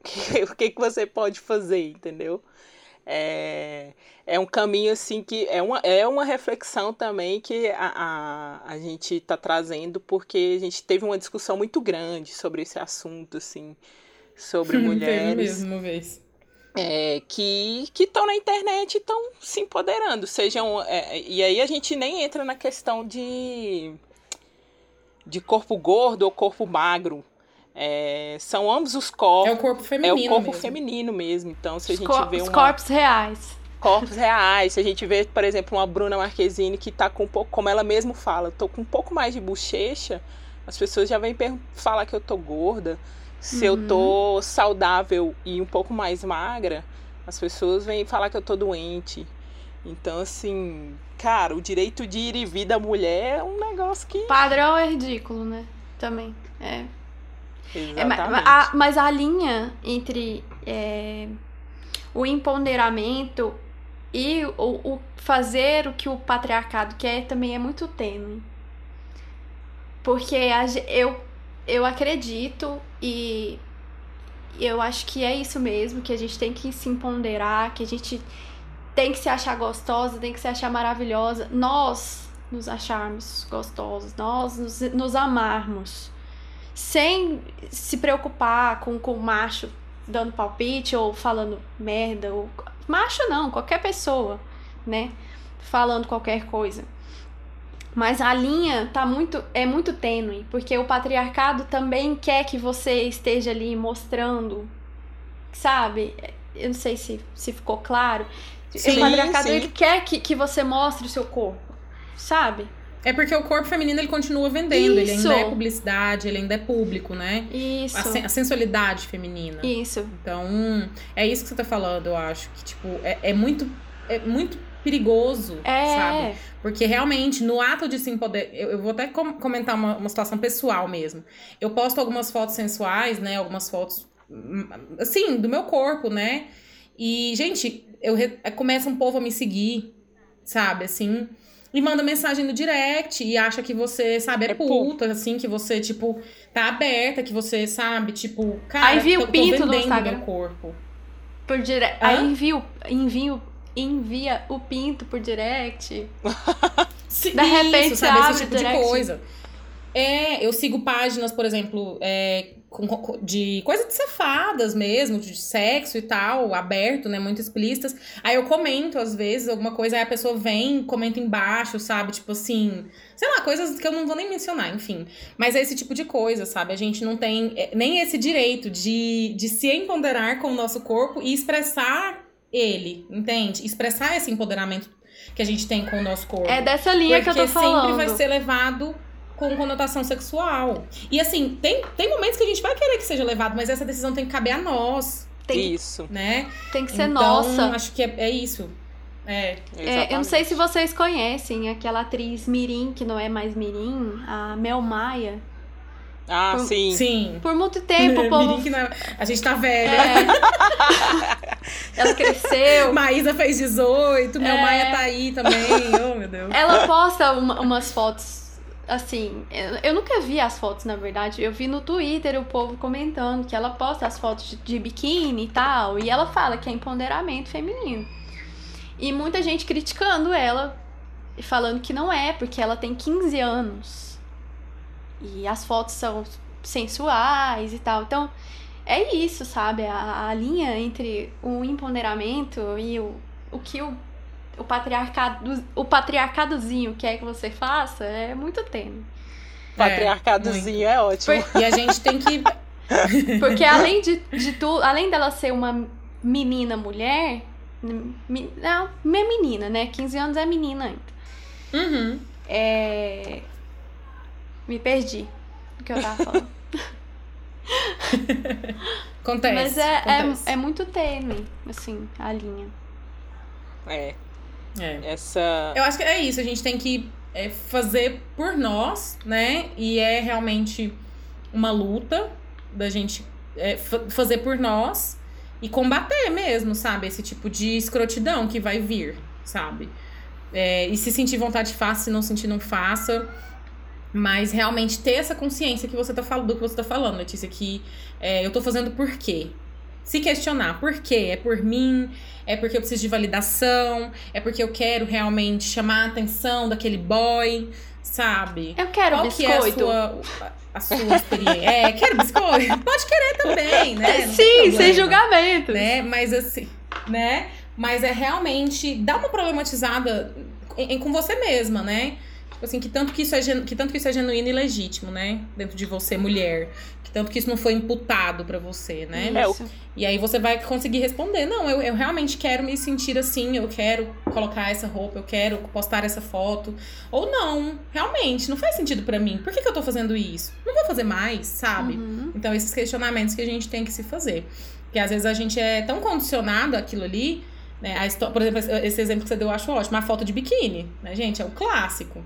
(laughs) o que, que você pode fazer, entendeu? É, é um caminho assim que é uma, é uma reflexão também que a, a, a gente está trazendo, porque a gente teve uma discussão muito grande sobre esse assunto, assim, sobre (laughs)
Teve
mulheres
mesmo uma vez.
é, que estão na internet e estão se empoderando. Sejam, é, e aí a gente nem entra na questão de, de corpo gordo ou corpo magro. É, são ambos os
É
corpos.
o corpo
É
feminino.
o corpo
mesmo.
feminino mesmo. Então, se a
Os,
gente
cor-
vê
os
uma,
corpos reais.
corpos reais, se a gente vê, por exemplo, uma Bruna Marquezine que tá com um pouco, como ela mesma fala, tô com um pouco mais de bochecha, as pessoas já vêm falar que eu tô gorda. Se eu tô saudável e um pouco mais magra, as pessoas vêm falar que eu tô doente. Então, assim, cara, o direito de ir e vir da mulher é um negócio que.
Padrão é ridículo, né? Também. É. É, mas, a, mas a linha entre é, o empoderamento e o, o fazer o que o patriarcado quer também é muito tênue. Porque a eu, eu acredito e eu acho que é isso mesmo, que a gente tem que se empoderar, que a gente tem que se achar gostosa, tem que se achar maravilhosa. Nós nos acharmos gostosos, nós nos, nos amarmos sem se preocupar com, com o macho dando palpite ou falando merda. Ou... Macho não, qualquer pessoa, né? Falando qualquer coisa. Mas a linha tá muito, é muito tênue, porque o patriarcado também quer que você esteja ali mostrando, sabe? Eu não sei se, se ficou claro.
Sim,
o patriarcado
sim.
ele quer que, que você mostre o seu corpo, sabe?
É porque o corpo feminino ele continua vendendo, ele
Isso.
ainda é publicidade, ele ainda é público, né?
Isso.
A, sen- a sensualidade feminina.
Isso.
Então, é isso que você tá falando, eu acho. Que, tipo, é, é muito. É muito perigoso,
É.
sabe? Porque realmente, no ato de se empoderar. Eu, eu vou até com- comentar uma, uma situação pessoal mesmo. Eu posto algumas fotos sensuais, né? Algumas fotos. hum, Assim, do meu corpo, né? E, gente, eu começa um povo a me seguir, sabe? Assim. E manda mensagem no direct e acha que você, sabe, é,
É pu-
puta, assim, que você, tipo, tá aberta, que você, sabe, tipo, cara,
Aí vi o pinto no Instagram.
meu corpo.
Por dire...
Hã?
Aí envio, envio, envia o pinto por direct. (laughs)
Se-
De repente
sabe,
abre
esse tipo
o
de
direct.
coisa. É, eu sigo páginas, por exemplo, é, com- de coisa de safadas mesmo, de sexo e tal, aberto, né, muito explícitas. Aí eu comento, às vezes, alguma coisa, aí a pessoa vem, comenta embaixo, sabe? Tipo assim, sei lá, coisas que eu não vou nem mencionar, enfim. Mas é esse tipo de coisa, sabe? A gente não tem é, nem esse direito de, de se empoderar com o nosso corpo e expressar ele, entende? Expressar esse empoderamento que a gente tem com o nosso corpo.
É dessa linha que eu
Porque
tô falando.
sempre vai ser levado com conotação sexual. E assim, tem, tem momentos que a gente vai querer que seja levado, mas essa decisão tem que caber a nós,
Tem,
Isso.
né?
tem que ser
então,
nossa.
acho que é, é isso. É.
É, eu não sei se vocês conhecem aquela atriz Mirim, que não é mais Mirim, a Mel Maia.
Ah,
Por-
sim.
Sim.
Por muito tempo, (laughs) o povo.
Mirim que não- a gente tá velha.
É. (laughs) Ela cresceu.
Maísa fez 18, meu
É.
Maia tá aí também. Oh, meu Deus.
Ela posta uma- umas fotos assim. Eu, nunca vi as fotos, na verdade. Eu vi no Twitter o povo comentando que ela posta as fotos de, de biquíni e tal. E ela fala que é empoderamento feminino. E muita gente criticando ela, e falando que não é, porque ela tem 15 anos. E as fotos são sensuais e tal. Então, é isso, sabe? A, a linha entre o empoderamento e o, o que o, o patriarcado o patriarcadozinho quer que você faça é muito tênue.
Patriarcadozinho é, ótimo.
E a gente tem que. (laughs)
Porque além de, de tudo, além dela ser uma menina mulher, mi- não, não é menina, né? 15 anos é menina ainda.
Uhum.
É... Me perdi o que eu tava falando. (laughs)
Acontece.
Mas é,
acontece.
é, é muito tênue, assim, a linha.
É.
É.
Essa.
Eu acho que é isso, a gente tem que é, fazer por nós, né? E é realmente uma luta da gente é, fa- fazer por nós e combater mesmo, sabe? Esse tipo de escrotidão que vai vir, sabe? É, e se sentir vontade, faça, se não sentir, não faça. Mas realmente ter essa consciência que você tá falando, do que você tá falando, Letícia, que é, eu tô fazendo por quê? Se questionar, por quê? É por mim? É porque eu preciso de validação? É porque eu quero realmente chamar a atenção daquele boy, sabe?
Eu quero
Qual que é a
biscoito.
sua, a sua experiência? É, quero biscoito? Pode querer também, né? Não
Sim, sem julgamento.
né? Mas assim, né? Mas é realmente dar uma problematizada em- em- com você mesma, né? Tipo assim, que tanto que isso é genu- que tanto que isso é genuíno e legítimo, né? Dentro de você, mulher. Que tanto que isso não foi imputado pra você, né?
É, o-
Isso.
E aí você vai conseguir responder, não, eu, eu realmente quero me sentir assim, eu quero colocar essa roupa, eu quero postar essa foto. Ou não, realmente, não faz sentido pra mim. Por que, que eu tô fazendo isso? Não vou fazer mais, sabe?
Uhum.
Então, esses questionamentos que a gente tem que se fazer. Porque às vezes a gente é tão condicionado àquilo ali Né? A por exemplo, esse exemplo que você deu eu acho ótimo. A foto de biquíni, né, gente? É um clássico.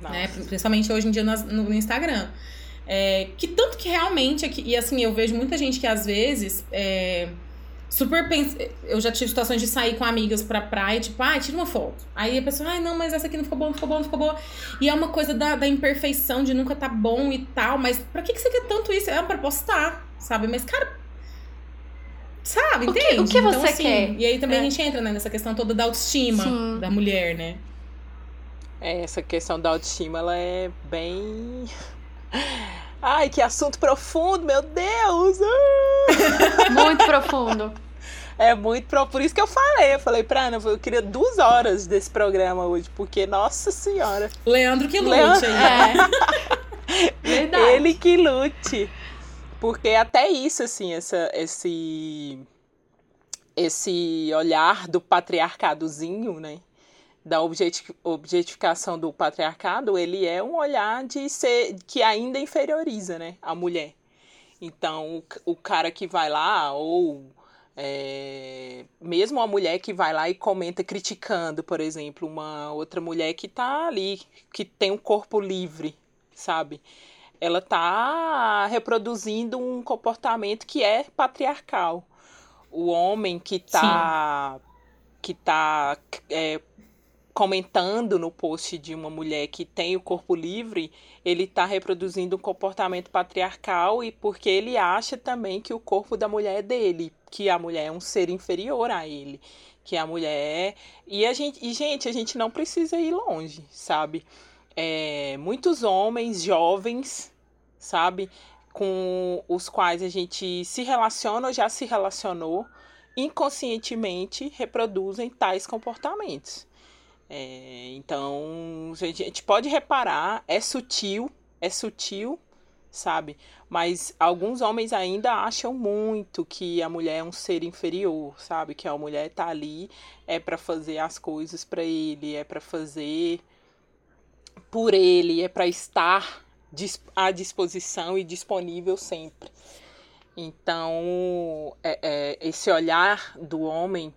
Né? Principalmente hoje em dia no, no Instagram. É, que tanto que realmente, aqui, e assim, eu vejo muita gente que às vezes é, super pensa. Eu já tive situações de sair com amigas pra praia, tipo, ai, tira uma foto. Aí a pessoa, ai, não, mas essa aqui não ficou boa, não ficou boa, não ficou boa. E é uma coisa da, da imperfeição, de nunca tá bom e tal, mas pra que, que você quer tanto isso? É pra postar, sabe? Mas, cara. Sabe,
O que-
entende?
o que
Então,
você
assim,
quer?
E aí também
É.
a gente entra né, nessa questão toda da autoestima
Sim.
da mulher, né?
É, essa questão da autoestima, ela é bem. (laughs) Ai, que assunto profundo, meu Deus! Ah!
Muito profundo.
É muito pro... Por isso que eu falei. Eu falei pra Ana, eu queria duas horas desse programa hoje, porque, nossa senhora,
Leandro que lute
Leandro-.
É. (laughs) Verdade.
ele que lute. Porque até isso, assim, essa, esse, esse olhar do patriarcadozinho, né? Da objeti- objetificação do patriarcado, ele é um olhar de ser que ainda inferioriza, né, a mulher. Então, o, o cara que vai lá, ou é, mesmo a mulher que vai lá e comenta criticando, por exemplo, uma outra mulher que tá ali, que tem um corpo livre, sabe? Ela tá reproduzindo um comportamento que é patriarcal. O homem que tá, que tá é, comentando no post de uma mulher que tem o corpo livre, ele está reproduzindo um comportamento patriarcal e porque ele acha também que o corpo da mulher é dele, que a mulher é um ser inferior a ele, que a mulher e a gente e gente a gente não precisa ir longe, sabe? É, muitos homens jovens, sabe, com os quais a gente se relaciona ou já se relacionou, inconscientemente reproduzem tais comportamentos. É, então, a gente pode reparar, é sutil, é sutil, sabe? Mas alguns homens ainda acham muito que a mulher é um ser inferior, sabe? Que a mulher tá ali é para fazer as coisas para ele, é para fazer por ele, é para estar à disposição e disponível sempre. Então, é- é, esse olhar do homem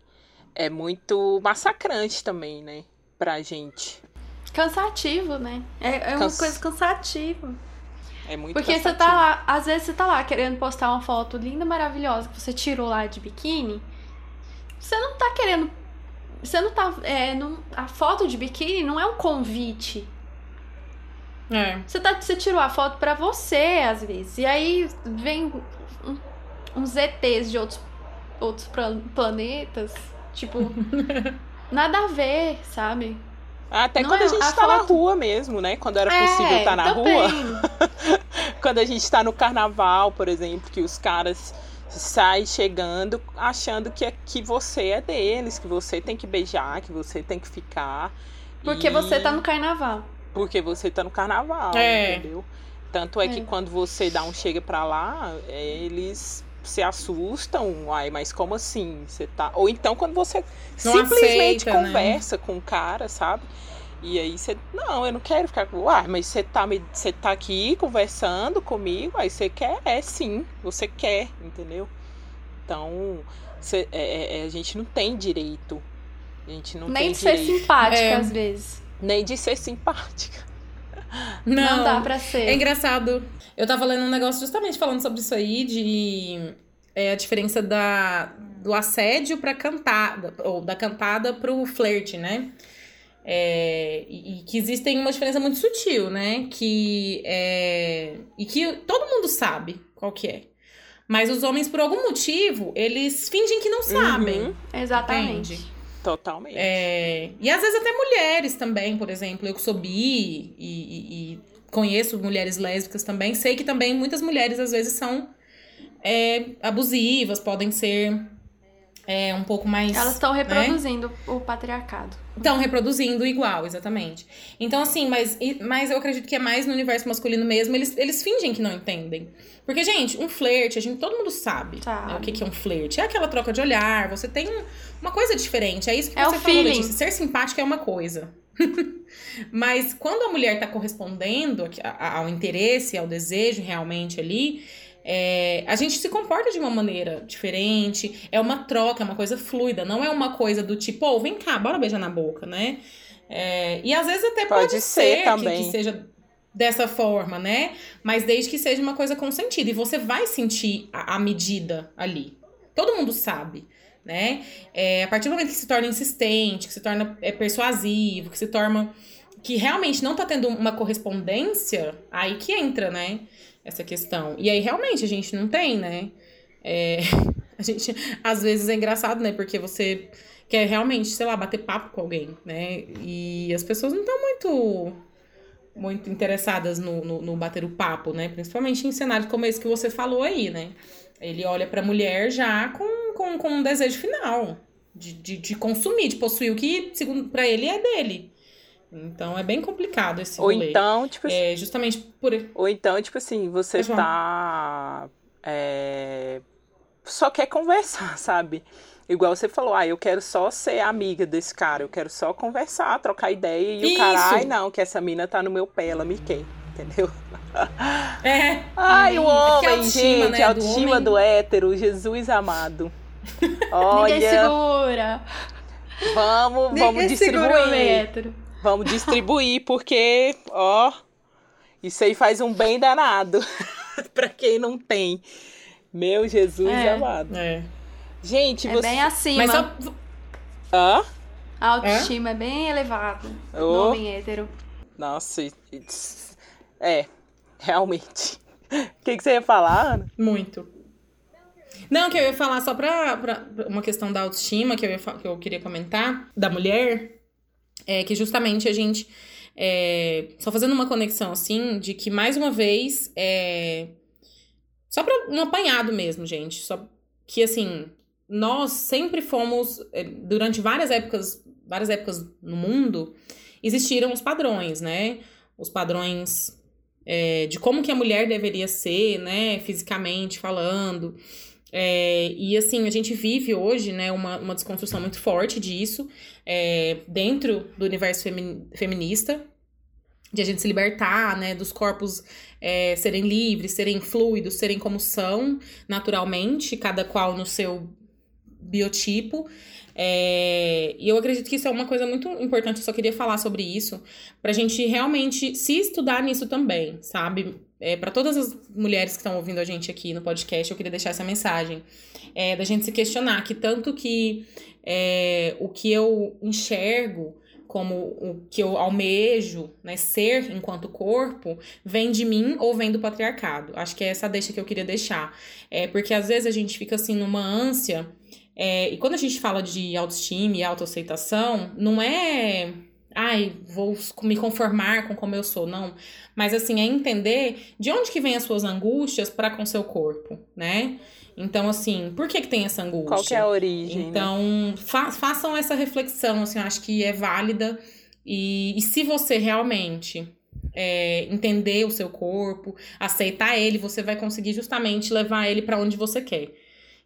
é muito massacrante também, né? Pra gente.
Cansativo, né? É, é uma
Cansa-
coisa cansativa.
É muito
Porque você
cansativo.
tá lá, às vezes você tá lá querendo postar uma foto linda, maravilhosa, que você tirou lá de biquíni. Você não tá querendo. Você não tá. É, não- a foto de biquíni não é um convite.
É.
Você, tá, você tirou a foto pra você, às vezes. E aí vem um- uns ETs de outros, outros plan- planetas. Tipo, (laughs) nada a ver, sabe?
Até
Não
quando
é-
a gente
a
tá na
foto-
rua mesmo, né? Quando era
É,
possível estar na
também.
rua. (laughs) Quando a gente tá no carnaval, por exemplo, que os caras saem chegando achando que, que você é deles, que você tem que beijar, que você tem que ficar.
Porque
E-
você tá no carnaval.
Porque você tá no carnaval,
É.
entendeu? Tanto é, que
É.
quando você dá um chega pra lá, é, eles se assustam. Ai, mas como assim? Você tá. Ou então quando você
Não
simplesmente
aceita, né?
conversa com o cara, sabe? E aí você. Não, eu não quero ficar com. Uai, mas você tá, me... você tá aqui conversando comigo, aí você quer? É sim, você quer, entendeu? Então, você- é- é- a gente não tem direito. A gente não
Nem
tem
de ser
direito
simpática,
É.
às vezes.
nem de ser simpática.
Não, dá pra ser.
É engraçado. Eu tava lendo um negócio justamente falando sobre isso aí, de é, a diferença da, do assédio pra cantada, ou da cantada pro flerte, né? É, e, e que existem uma diferença muito sutil, né? Que é, e que todo mundo sabe qual que é. Mas os homens, por algum motivo, eles fingem que não sabem.
Uhum,
Exatamente.
Entende?
Totalmente.
É, e às vezes até mulheres também, por exemplo. Eu que sou bi e, e- e conheço mulheres lésbicas também. Sei que também muitas mulheres às vezes são é, abusivas, podem ser é, um pouco mais.
Elas estão
né?
reproduzindo o patriarcado.
Estão reproduzindo igual, exatamente. Então, assim, mas, mas eu acredito que é mais no universo masculino mesmo, eles, eles fingem que não entendem. Porque, gente, um flerte, a gente, todo mundo sabe,
Sabe.
né, o que, que é um flerte. É aquela troca de olhar, você tem um- uma coisa diferente. É isso que
É
você falou. Letícia. Ser simpática é uma coisa. (laughs) mas quando a mulher tá correspondendo ao interesse, ao desejo realmente ali, é, a gente se comporta de uma maneira diferente, é uma troca, é uma coisa fluida, não é uma coisa do tipo, oh, vem cá, bora beijar na boca, né? É, e às vezes até pode, pode ser, ser também. Que, que seja dessa forma, né? Mas desde que seja uma coisa consentida. E você vai sentir a, a medida ali. Todo mundo sabe, né? É, a partir do momento que se torna insistente, que se torna é, persuasivo, que se torna. que realmente não tá tendo uma correspondência, aí que entra, né? Essa questão. E aí realmente a gente não tem, né? É, (laughs) a gente, às vezes é engraçado, né? Porque você quer realmente, sei lá, bater papo com alguém, né? E as pessoas não estão muito muito interessadas no, no, no, bater o papo, né? Principalmente em cenários como esse que você falou aí, né? Ele olha pra mulher já com, com, com um desejo final de, de, de consumir, de possuir o que, segundo para ele, é dele. Então é bem complicado esse
Ou rolê. então, tipo
é, assim, justamente por
Ou então, tipo assim, você está é, só quer conversar, (laughs) sabe? Igual você falou, ah, eu quero só ser amiga desse cara, eu quero só conversar, trocar ideia, e Isso. o cara, ai não, que essa mina tá no meu pé, ela me quer, entendeu?
É. (laughs)
Ai, o homem, autoestima, gente, né, a autoestima do, do, hétero, Jesus amado. (laughs) Olha.
Ninguém segura.
Vamos, Ninguém vamos distribuir. Vamos distribuir, porque, ó, isso aí faz um bem danado (laughs) para quem não tem. Meu Jesus é. amado.
É.
Gente, é você... bem acima.
Mas só...
Hã?
A autoestima é, é bem elevada oh. no homem hétero.
Nossa, é, realmente. O que, que você ia falar, Ana?
Muito. Não, que eu ia falar só pra, pra uma questão da autoestima que eu, ia, que eu queria comentar, da mulher, é que justamente a gente. É, só fazendo uma conexão assim, de que mais uma vez. É, só pra um apanhado mesmo, gente. Só que assim, nós sempre fomos, é, durante várias épocas, várias épocas no mundo, existiram os padrões, né? Os padrões é, de como que a mulher deveria ser, né? Fisicamente falando. É, e assim, a gente vive hoje, né, uma, uma desconstrução muito forte disso, é, dentro do universo femi feminista, de a gente se libertar, né, dos corpos é, serem livres, serem fluidos, serem como são, naturalmente, cada qual no seu biotipo. É, e eu acredito que isso é uma coisa muito importante, eu só queria falar sobre isso, pra gente realmente se estudar nisso também, sabe? É, para todas as mulheres que estão ouvindo a gente aqui no podcast, eu queria deixar essa mensagem. É, da gente se questionar que tanto que é, o que eu enxergo como o que eu almejo, né, ser enquanto corpo, vem de mim ou vem do patriarcado. Acho que é essa deixa que eu queria deixar. É, porque às vezes a gente fica assim numa ânsia é, e quando a gente fala de autoestima e autoaceitação, não é. Ai, vou me conformar com como eu sou, não. Mas assim, é entender de onde que vem as suas angústias para com seu corpo, né? Então, assim, por que, que tem essa angústia?
Qual que é a origem?
Né? Então, né? fa façam essa reflexão, assim, eu acho que é válida. E, e se você realmente é, entender o seu corpo, aceitar ele, você vai conseguir justamente levar ele para onde você quer.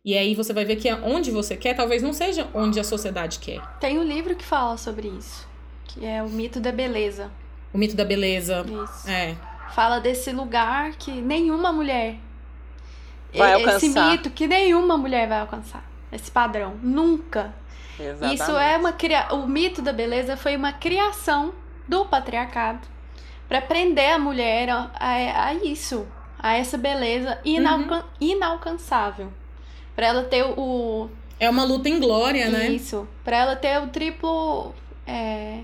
E aí você vai ver que onde você quer talvez não seja onde a sociedade quer.
Tem um livro que fala sobre isso, que é o mito da beleza.
O mito da beleza.
Isso.
É.
Fala desse lugar que nenhuma mulher
vai alcançar.
Esse mito que nenhuma mulher vai alcançar. Esse padrão. Nunca.
Exatamente.
Isso é uma cria... O mito da beleza foi uma criação do patriarcado para prender a mulher a, a, a, isso, a essa beleza inalcan... uhum. inalcançável para ela ter o.
É uma luta em glória, né?
Isso. Pra ela ter o triplo. É...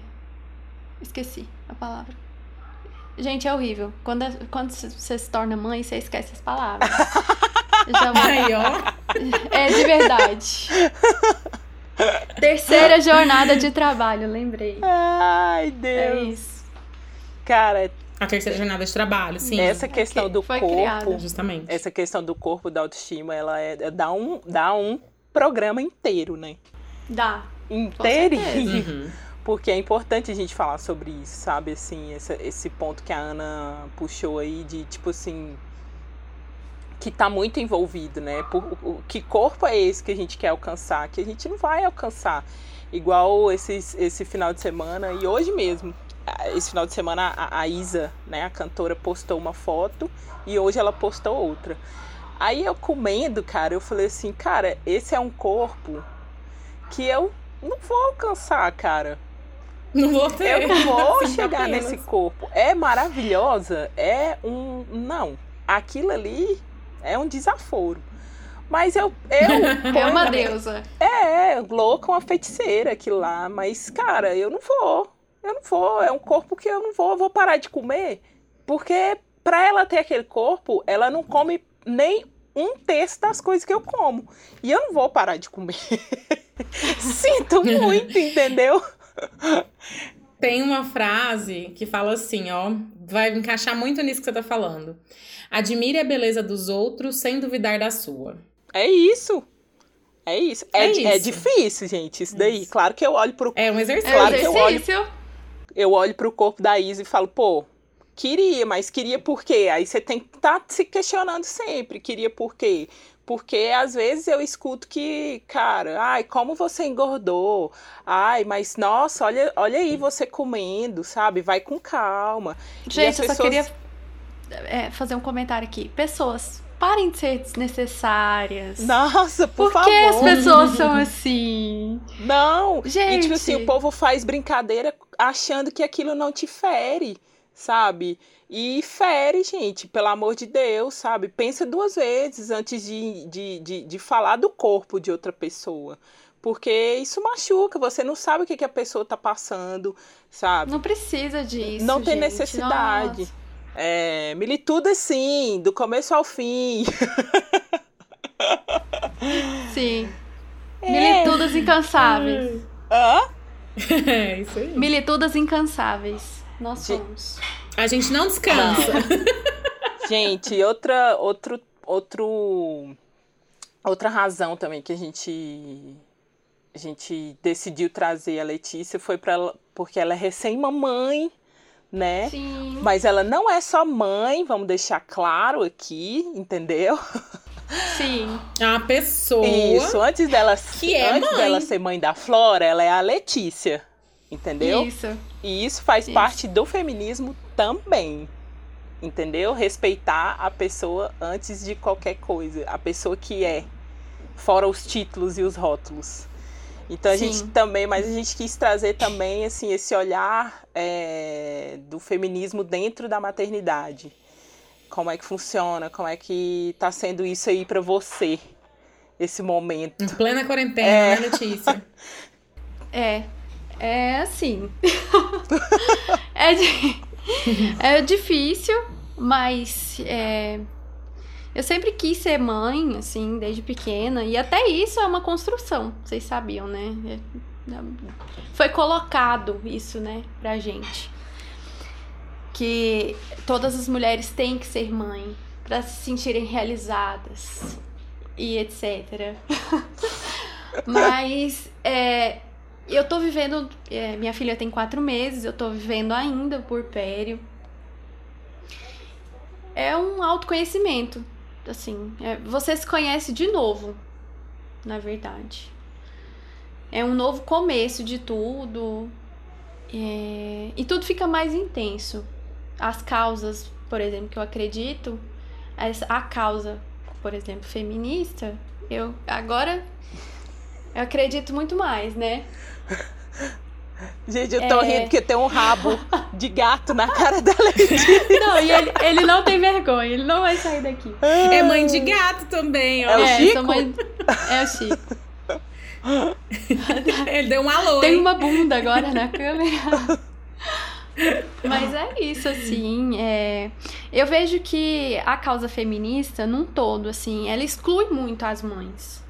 Esqueci a palavra. Gente, é horrível. Quando, quando você se torna mãe, você esquece as palavras. (laughs)
Já Aí, ó.
É de verdade. Terceira jornada de trabalho, lembrei.
Ai, Deus.
É isso.
Cara,
a terceira jornada de trabalho, sim.
Essa questão do corpo, criada.
justamente.
Essa questão do corpo, da autoestima, ela é, é dá, um, dá um programa inteiro, né?
Dá.
Inteirinho. Uhum. Porque é importante a gente falar sobre isso, sabe? Assim, esse, esse ponto que a Ana puxou aí de, tipo assim, que tá muito envolvido, né? Por, o, que corpo é esse que a gente quer alcançar? Que a gente não vai alcançar. Igual esse, esse final de semana e hoje mesmo esse final de semana a, a Isa, né, a cantora, postou uma foto e hoje ela postou outra. Aí eu comendo, cara, eu falei assim, cara, esse é um corpo que eu não vou alcançar, cara.
Não vou ter.
Eu (laughs) vou chegar
apenas.
nesse corpo. É maravilhosa, é um. Não. Aquilo ali é um desaforo. Mas eu. eu (laughs)
É uma deusa.
É, louca, uma feiticeira aquilo lá. Mas, cara, eu não vou. Eu não vou. É um corpo que eu não vou. Eu vou parar de comer. Porque pra ela ter aquele corpo, ela não come nem um terço das coisas que eu como. E eu não vou parar de comer. (laughs) Sinto muito, entendeu? (laughs)
Tem uma frase que fala assim, ó, vai encaixar muito nisso que você tá falando. Admire a beleza dos outros sem duvidar da sua.
É isso. É isso. É,
É
é
isso.
difícil, gente, isso daí. Claro que eu olho pro
É um exercício.
É um
Claro que eu olho-
exercício.
eu olho pro corpo da Isa e falo, pô, queria, mas queria por quê? Aí você tem que estar se questionando sempre, queria por quê? Porque às vezes eu escuto que, cara, ai, como você engordou? Ai, mas nossa, olha, olha aí você comendo, sabe? Vai com calma. E
Gente, eu só queria é, fazer um comentário aqui. Pessoas, parem de ser desnecessárias.
Nossa, por,
Por que as
favor.
pessoas são assim?
Não. E
Gente.
tipo assim, o povo faz brincadeira achando que aquilo não te fere, sabe? E fere, gente, pelo amor de Deus, sabe? Pensa duas vezes antes de, de, de, de falar do corpo de outra pessoa. Porque isso machuca, você não sabe o que, que a pessoa tá passando, sabe?
Não precisa disso.
Não tem
gente.
necessidade.
Nossa.
É, milituda sim, do começo ao fim.
Sim. (laughs)
É.
Militudas incansáveis.
Hã? (laughs)
É isso aí.
Militudas incansáveis. Nós somos.
A gente não descansa. (laughs)
Gente, outra, outro, outro, outra razão também que a gente, a gente decidiu trazer a Letícia foi para ela, porque ela é recém-mamãe, né?
Sim.
Mas ela não é só mãe, vamos deixar claro aqui, entendeu?
Sim.
É uma pessoa.
Isso, antes dela,
que é
antes
mãe.
dela ser mãe da Flora, ela é a Letícia, entendeu?
Isso.
E isso faz
Isso.
parte do feminismo também. Entendeu? Respeitar a pessoa antes de qualquer coisa. A pessoa que é. Fora os títulos e os rótulos. Então a
Sim.
gente também, mas a gente quis trazer também assim esse olhar é, do feminismo dentro da maternidade. Como é que funciona? Como é que tá sendo isso aí pra você? Esse momento.
Em plena quarentena,
É.
né, Letícia? (laughs)
É. É assim. (laughs) é, di- é difícil, mas é, eu sempre quis ser mãe, assim, desde pequena. E até isso é uma construção, vocês sabiam, né? É- Foi colocado isso, né, pra gente. Que todas as mulheres têm que ser mãe pra se sentirem realizadas e etc. (laughs) Mas é, eu tô vivendo. é, minha filha tem quatro meses, eu tô vivendo ainda o puerpério. É um autoconhecimento. Assim, é, você se conhece de novo, na verdade. É um novo começo de tudo. é, e tudo fica mais intenso. As causas, por exemplo, que eu acredito, a causa, por exemplo, feminista, eu agora eu acredito muito mais, né? (laughs)
Gente, eu tô
É.
rindo porque tem um rabo de gato na cara da Letícia. (laughs)
Não, e ele, ele não tem vergonha, ele não vai sair daqui.
É mãe de gato também, ó.
É o
é,
Chico?
mãe- É o Chico. (laughs)
Ele deu um alô,
Tem
hein?
uma bunda agora na câmera. Mas é isso, assim. é, Eu vejo que a causa feminista, num todo, assim, ela exclui muito as mães.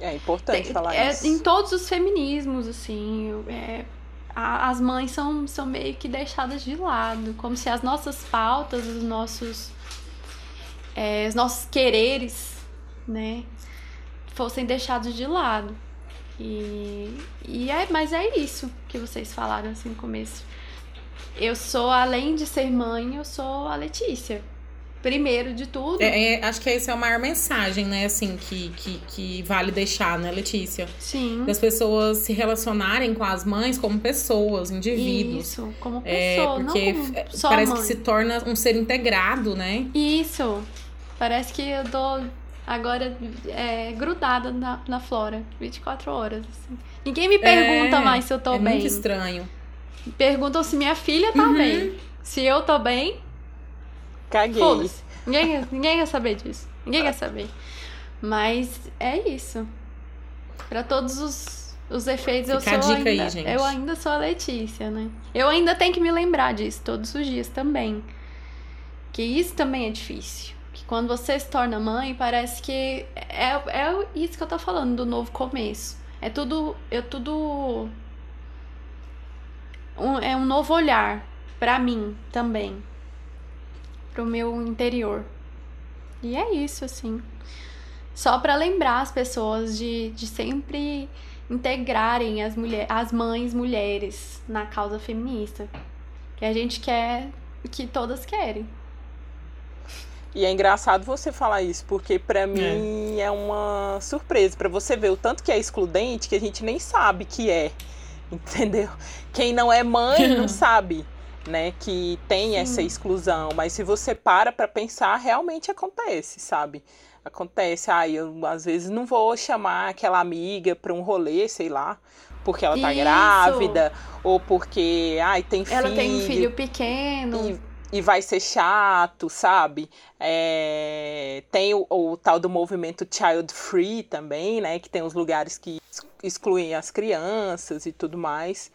É importante
Tem-
falar
é,
isso.
Em todos os feminismos, assim, é, a- as mães são, são meio que deixadas de lado, como se as nossas pautas, os nossos, é, os nossos quereres, né, fossem deixados de lado. E, e é, mas é isso que vocês falaram assim no começo. Eu sou, além de ser mãe, eu sou a Letícia. Primeiro de tudo.
É, é, acho que essa é a maior mensagem, né, assim, que, que, que vale deixar, né, Letícia?
Sim.
Das pessoas se relacionarem com as mães como pessoas, indivíduos.
Isso, como
É,
pessoa,
porque
não como
é,
só
parece
mãe.
que se torna um ser integrado, né?
Isso. Parece que eu dou agora é, grudada na, na Flora, 24 horas. assim. Ninguém me pergunta
É,
mais se eu tô
é
bem.
muito estranho.
Perguntam se minha filha tá
Uhum.
bem. Se eu tô bem,
Caguei.
foda-se. Ninguém, ninguém quer saber disso. Ninguém quer saber. Mas é isso. Pra todos os, os efeitos, eu
Fica a
sou
dica aí,
ainda,
gente.
eu ainda sou a Letícia, né? Eu ainda tenho que me lembrar disso todos os dias também. Que isso também é difícil. Que quando você se torna mãe, parece que é, é isso que eu tô falando do novo começo. É tudo, é tudo um- é um novo olhar pra mim também, pro meu interior. E é isso assim. Só pra lembrar as pessoas de, de sempre integrarem as, mulher, as mães mulheres na causa feminista. Que a gente quer, que todas querem.
E é engraçado você falar isso, porque pra mim é, uma surpresa. Pra você ver o tanto que é excludente que a gente nem sabe que é. (laughs) Entendeu? Quem não é mãe não (laughs) sabe, né, que tem essa exclusão. Mas se você para pra pensar, realmente acontece, sabe? Acontece. Ah, eu às vezes não vou chamar aquela amiga pra um rolê, sei lá. Porque ela tá
Isso.
grávida, ou porque, ai, tem filho.
Ela tem um filho pequeno.
E, e vai ser chato, sabe? É, tem o, o tal do movimento Child Free também, né? Que tem os lugares que ex- excluem as crianças e tudo mais.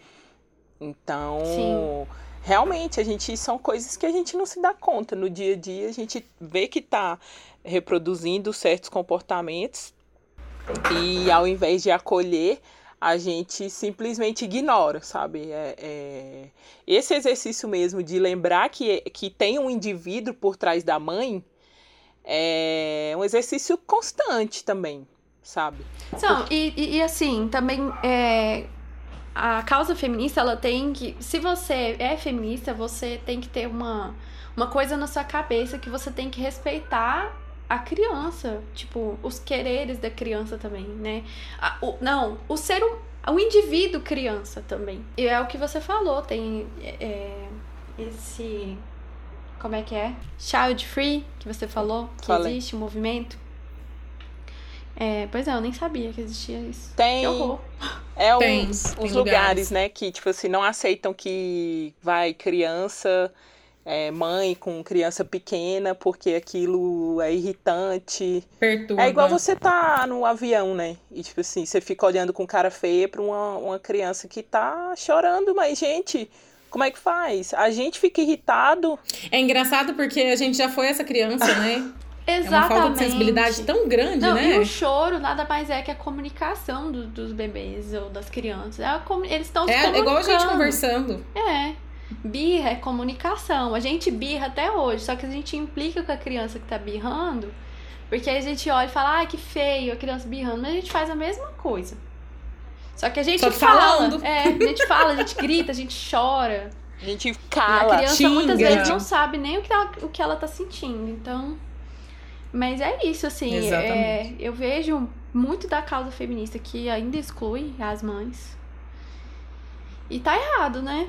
Então,
Sim.
Realmente, a gente são coisas que a gente não se dá conta. No dia a dia, a gente vê que tá reproduzindo certos comportamentos e ao invés de acolher, a gente simplesmente ignora, sabe? É, é- Esse exercício mesmo de lembrar que, que tem um indivíduo por trás da mãe é um exercício constante também, sabe?
Não, e, e, e assim, também é, a causa feminista, ela tem que. Se você é feminista, você tem que ter uma, uma coisa na sua cabeça que você tem que respeitar a criança. Tipo, os quereres da criança também, né? A- o- não, o ser hum- o indivíduo criança também. E é o que você falou, tem é, esse. Como é que é? Child Free, que você falou, que
Falei.
existe um movimento. É, pois é, eu nem sabia que existia isso.
Tem, é
Tem,
os,
tem lugares.
lugares, né, que, tipo assim, não aceitam que vai criança, é, mãe com criança pequena, porque aquilo é irritante.
Perturba.
É igual você tá no avião, né? E, tipo assim, você fica olhando com cara feia pra uma, uma criança que tá chorando, mas, gente, como é que faz? A gente fica irritado.
É engraçado porque a gente já foi essa criança, né? (laughs) É uma
Exatamente.
falta de sensibilidade tão grande,
Não,
né?
e o choro nada mais é que a comunicação do- dos bebês ou das crianças. É eles estão se
É
comunicando.
igual a gente conversando.
É. Birra é comunicação. A gente birra até hoje, só que a gente implica com a criança que tá birrando, porque a gente olha e fala, ai, que feio a criança birrando, mas a gente faz a mesma coisa. Só que a gente
Só que
fala.
falando.
É, a gente fala, a gente grita, a gente chora.
A gente
E a
cala.
criança muitas
xinga.
vezes não sabe nem o que ela, o que ela tá sentindo. Então. Mas é isso, assim. é, eu vejo muito da causa feminista que ainda exclui as mães. E tá errado, né?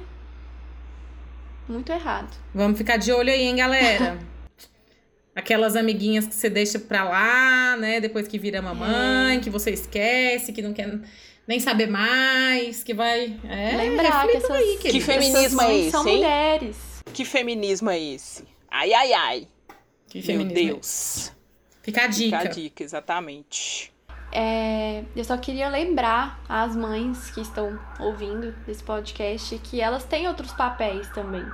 Muito errado.
Vamos ficar de olho aí, hein, galera? (laughs) Aquelas amiguinhas que você deixa pra lá, né? Depois que vira mamãe,
É.
que você esquece, que não quer nem saber mais, que vai. É,
Lembrar que essas,
aí.
Que feminismo
essas
é
mães
esse,
são
hein?
mulheres.
Que feminismo é esse? Ai, ai, ai.
Que
Meu
feminismo é
Deus.
Fica a
Fica
dica.
a dica, exatamente.
É, eu só queria lembrar às mães que estão ouvindo esse podcast que elas têm outros papéis também.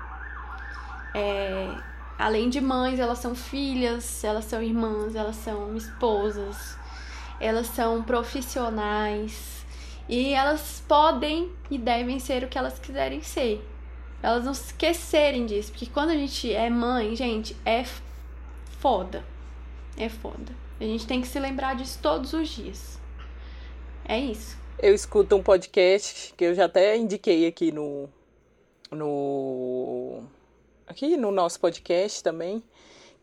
É, além de mães, elas são filhas, elas são irmãs, elas são esposas, elas são profissionais e elas podem e devem ser o que elas quiserem ser. Elas não se esquecerem disso, porque quando a gente é mãe, gente, é foda. É foda. A gente tem que se lembrar disso todos os dias. É isso.
Eu escuto um podcast que eu já até indiquei aqui no. no aqui no nosso podcast também,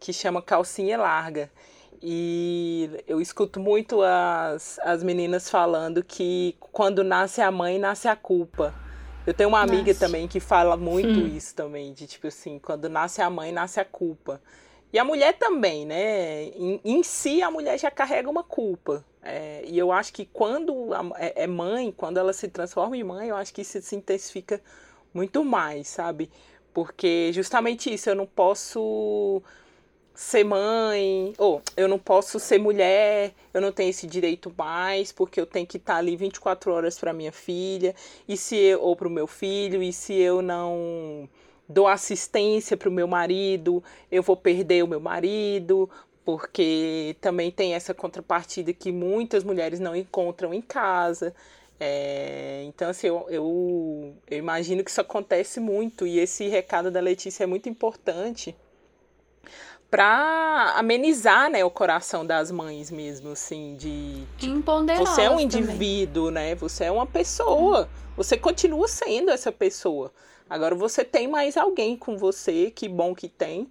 que chama Calcinha Larga. E eu escuto muito as, as meninas falando que quando nasce a mãe, nasce a culpa. Eu tenho uma amiga
Nasce.
também que fala muito
Hum.
isso também, de tipo assim, quando nasce a mãe, nasce a culpa. E a mulher também, né? Em, em si, a mulher já carrega uma culpa. É, e eu acho que quando a- é, é mãe, quando ela se transforma em mãe, eu acho que isso se intensifica muito mais, sabe? Porque justamente isso, eu não posso ser mãe, ou eu não posso ser mulher, eu não tenho esse direito mais, porque eu tenho que estar ali 24 horas para minha filha, e se eu, ou para o meu filho, e se eu não dou assistência para o meu marido, eu vou perder o meu marido, porque também tem essa contrapartida que muitas mulheres não encontram em casa. É, então, assim, eu, eu, eu imagino que isso acontece muito, e esse recado da Letícia é muito importante para amenizar, né, o coração das mães mesmo, assim, de
Empoderá-las
você é um
também.
indivíduo, né? Você é uma pessoa. Você continua sendo essa pessoa. Agora você tem mais alguém com você, que bom que tem.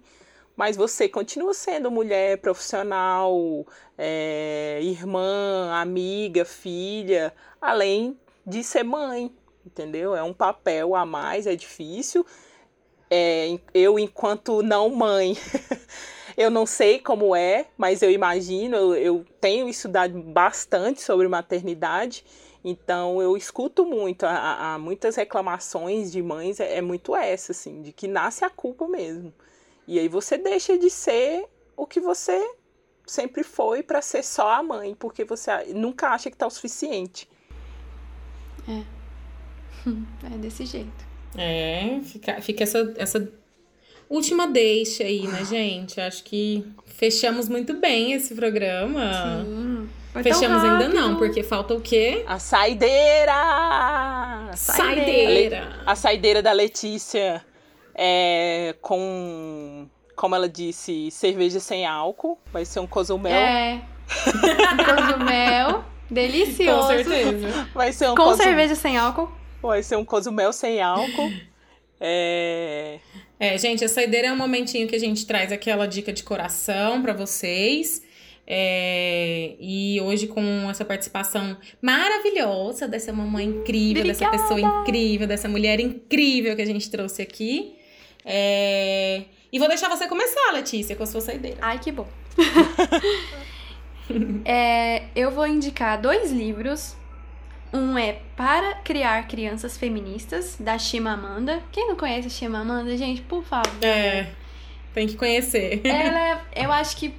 Mas você continua sendo mulher profissional, é, irmã, amiga, filha, além de ser mãe, entendeu? É um papel a mais, é difícil. É, eu, enquanto não mãe, (laughs) eu não sei como é, mas eu imagino, eu, eu tenho estudado bastante sobre maternidade, então eu escuto muito, há, muitas reclamações de mães, é, é muito essa, assim, de que nasce a culpa mesmo. E aí você deixa de ser o que você sempre foi para ser só a mãe, porque você nunca acha que tá o suficiente. (laughs)
É desse jeito.
É, fica, fica essa, essa última deixa aí, né, (gasps) gente? Acho que fechamos muito bem esse programa.
Sim. Tão
Fechamos ainda não, porque falta o quê?
A saideira!
Saideira!
A saideira da Letícia é com, como ela disse, cerveja sem álcool. Vai ser um cozumel.
É. Um cozumel. (laughs) Delicioso.
Com certeza.
Vai ser um
Com
cozu-
cerveja sem álcool.
Vai ser um cozumel sem álcool. É...
É, gente, a saideira é um momentinho que a gente traz aquela dica de coração pra vocês. É, e hoje com essa participação maravilhosa dessa mamãe incrível, dessa
Obrigada.
pessoa incrível, dessa mulher incrível que a gente trouxe aqui. É, e vou deixar você começar, Letícia, com a sua saideira.
Ai, que bom. (laughs) É, eu vou indicar dois livros. Um é Para Criar Crianças Feministas, da Chimamanda. Quem não conhece a Chimamanda, gente, por favor.
É, tem que conhecer.
Ela é, eu acho que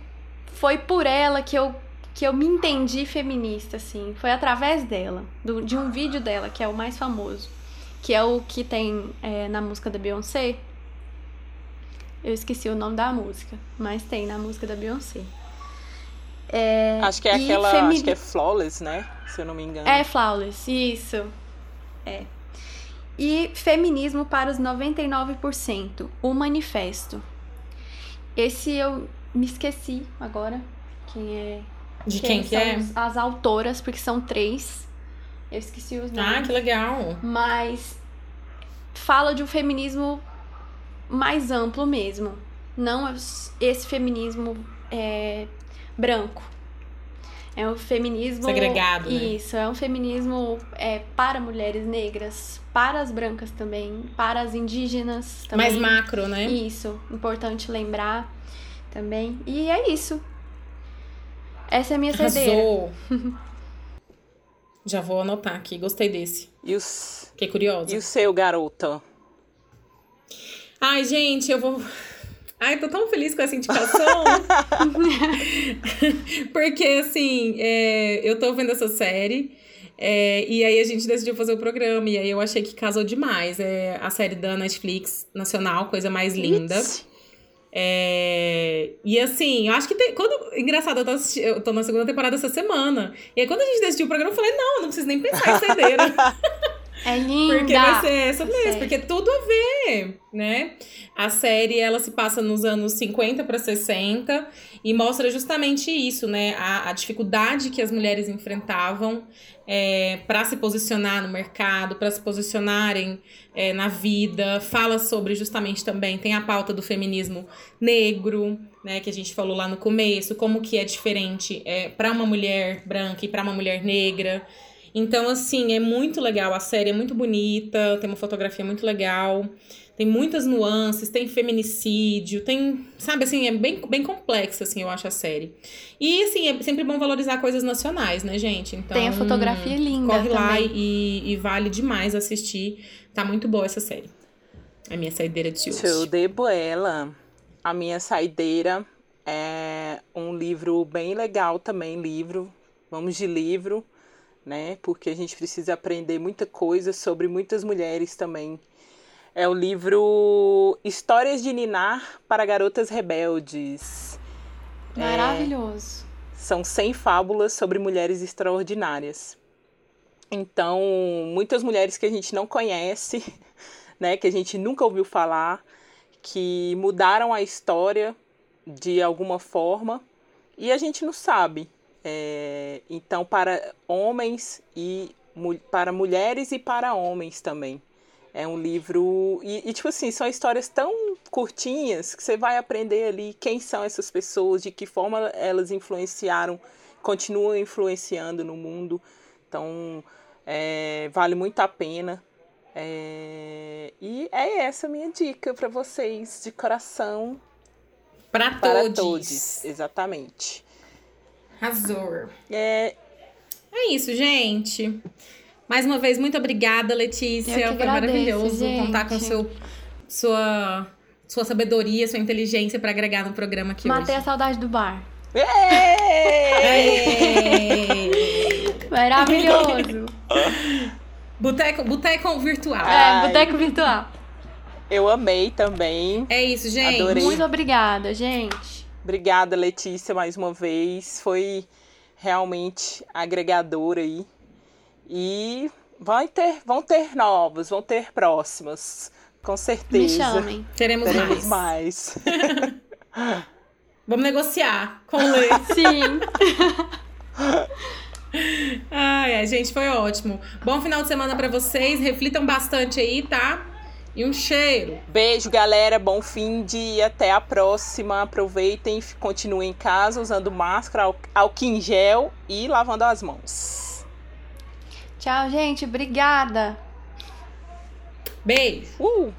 foi por ela que eu, que eu me entendi feminista, assim. Foi através dela, do- de um vídeo dela, que é o mais famoso. Que é o que tem é, na música da Beyoncé. Eu esqueci o nome da música, mas tem na música da Beyoncé. É,
Acho que é aquela.
femi-
Acho que é Flawless, né? Se eu não me engano.
é Flawless, isso. É. E Feminismo para os 99%, o manifesto. Esse eu me esqueci agora. Quem é?
De quem que
são
é?
os- As autoras, porque são três. Eu esqueci os nomes.
Ah, que legal.
Mas fala de um feminismo mais amplo mesmo. Não esse feminismo é, branco. É um feminismo.
Segregado, né?
Isso, é um feminismo é, para mulheres negras, para as brancas também, para as indígenas também.
Mais macro, né?
Isso, importante lembrar também. E é isso. Essa é a minha.
Arrasou. (laughs) Já vou anotar aqui, gostei desse.
E, os...
Fiquei curiosa.
e o seu, garota?
Ai, gente, eu vou. Ai, tô tão feliz com essa indicação. (laughs) Porque, assim, é, eu tô vendo essa série. é, e aí a gente decidiu fazer o programa. E aí eu achei que casou demais. É a série da Netflix nacional, coisa mais linda.
It's-
É, e assim, eu acho que tem. Quando, engraçado, eu tô, assisti- eu tô na segunda temporada essa semana. E aí, quando a gente decidiu o programa, eu falei: não, não preciso nem pensar em (laughs) saideira.
É linda.
Porque vai ser essa mesmo, porque tudo a ver, né? A série, ela se passa nos anos 50 para 60 e mostra justamente isso, né? A, a dificuldade que as mulheres enfrentavam é, para se posicionar no mercado, para se posicionarem é, na vida. Fala sobre justamente também, tem a pauta do feminismo negro, né, que a gente falou lá no começo, como que é diferente é, para uma mulher branca e para uma mulher negra. Então, assim, é muito legal. A série é muito bonita, tem uma fotografia muito legal, tem muitas nuances, tem feminicídio, tem, sabe, assim, é bem, bem complexa, assim, eu acho a série. E, assim, é sempre bom valorizar coisas nacionais, né, gente? Então,
Tem a fotografia linda
Corre lá
também.
e, e vale demais assistir. Tá muito boa essa série. É a minha saideira de hoje.
Show de boela. A minha saideira é um livro bem legal também, livro. Vamos de livro, né? Porque a gente precisa aprender muita coisa sobre muitas mulheres também. É o livro Histórias de Ninar para Garotas Rebeldes.
Maravilhoso.
São 100 fábulas sobre mulheres extraordinárias. Então, muitas mulheres que a gente não conhece, (laughs) né, que a gente nunca ouviu falar, que mudaram a história de alguma forma e a gente não sabe. É, então, para homens e para mulheres e para homens também. É um livro. E, e, tipo assim, são histórias tão curtinhas que você vai aprender ali quem são essas pessoas, de que forma elas influenciaram, continuam influenciando no mundo. Então, é, vale muito a pena. É, e é essa a minha dica para vocês, de coração
Pra
para
todos.
todos. Exatamente.
Arrasou.
É,
É isso, gente. Mais uma vez, muito obrigada, Letícia. Foi maravilhoso
gente.
contar com seu, sua, sua sabedoria, sua inteligência para agregar no programa aqui
Matei a
hoje.
saudade do bar. Maravilhoso.
Boteco, boteco virtual.
é,
Ai.
boteco virtual.
eu amei também.
É isso, gente.
Adorei.
Muito obrigada, gente.
Obrigada, Letícia, mais uma vez. Foi realmente agregador aí. E vai ter, vão ter novos, vão ter próximos. Com
Me
certeza.
chamem.
Teremos
Teremos
mais.
mais. (laughs)
Vamos negociar com o Lê. (laughs)
Sim.
Ai, ai, gente, foi ótimo. Bom final de semana pra vocês. Reflitam bastante aí, tá? E um cheiro.
Beijo, galera. Bom fim de até a próxima. Aproveitem, continuem em casa usando máscara, ál- álcool em gel e lavando as mãos.
Tchau, gente. Obrigada.
Beijo.
Uh!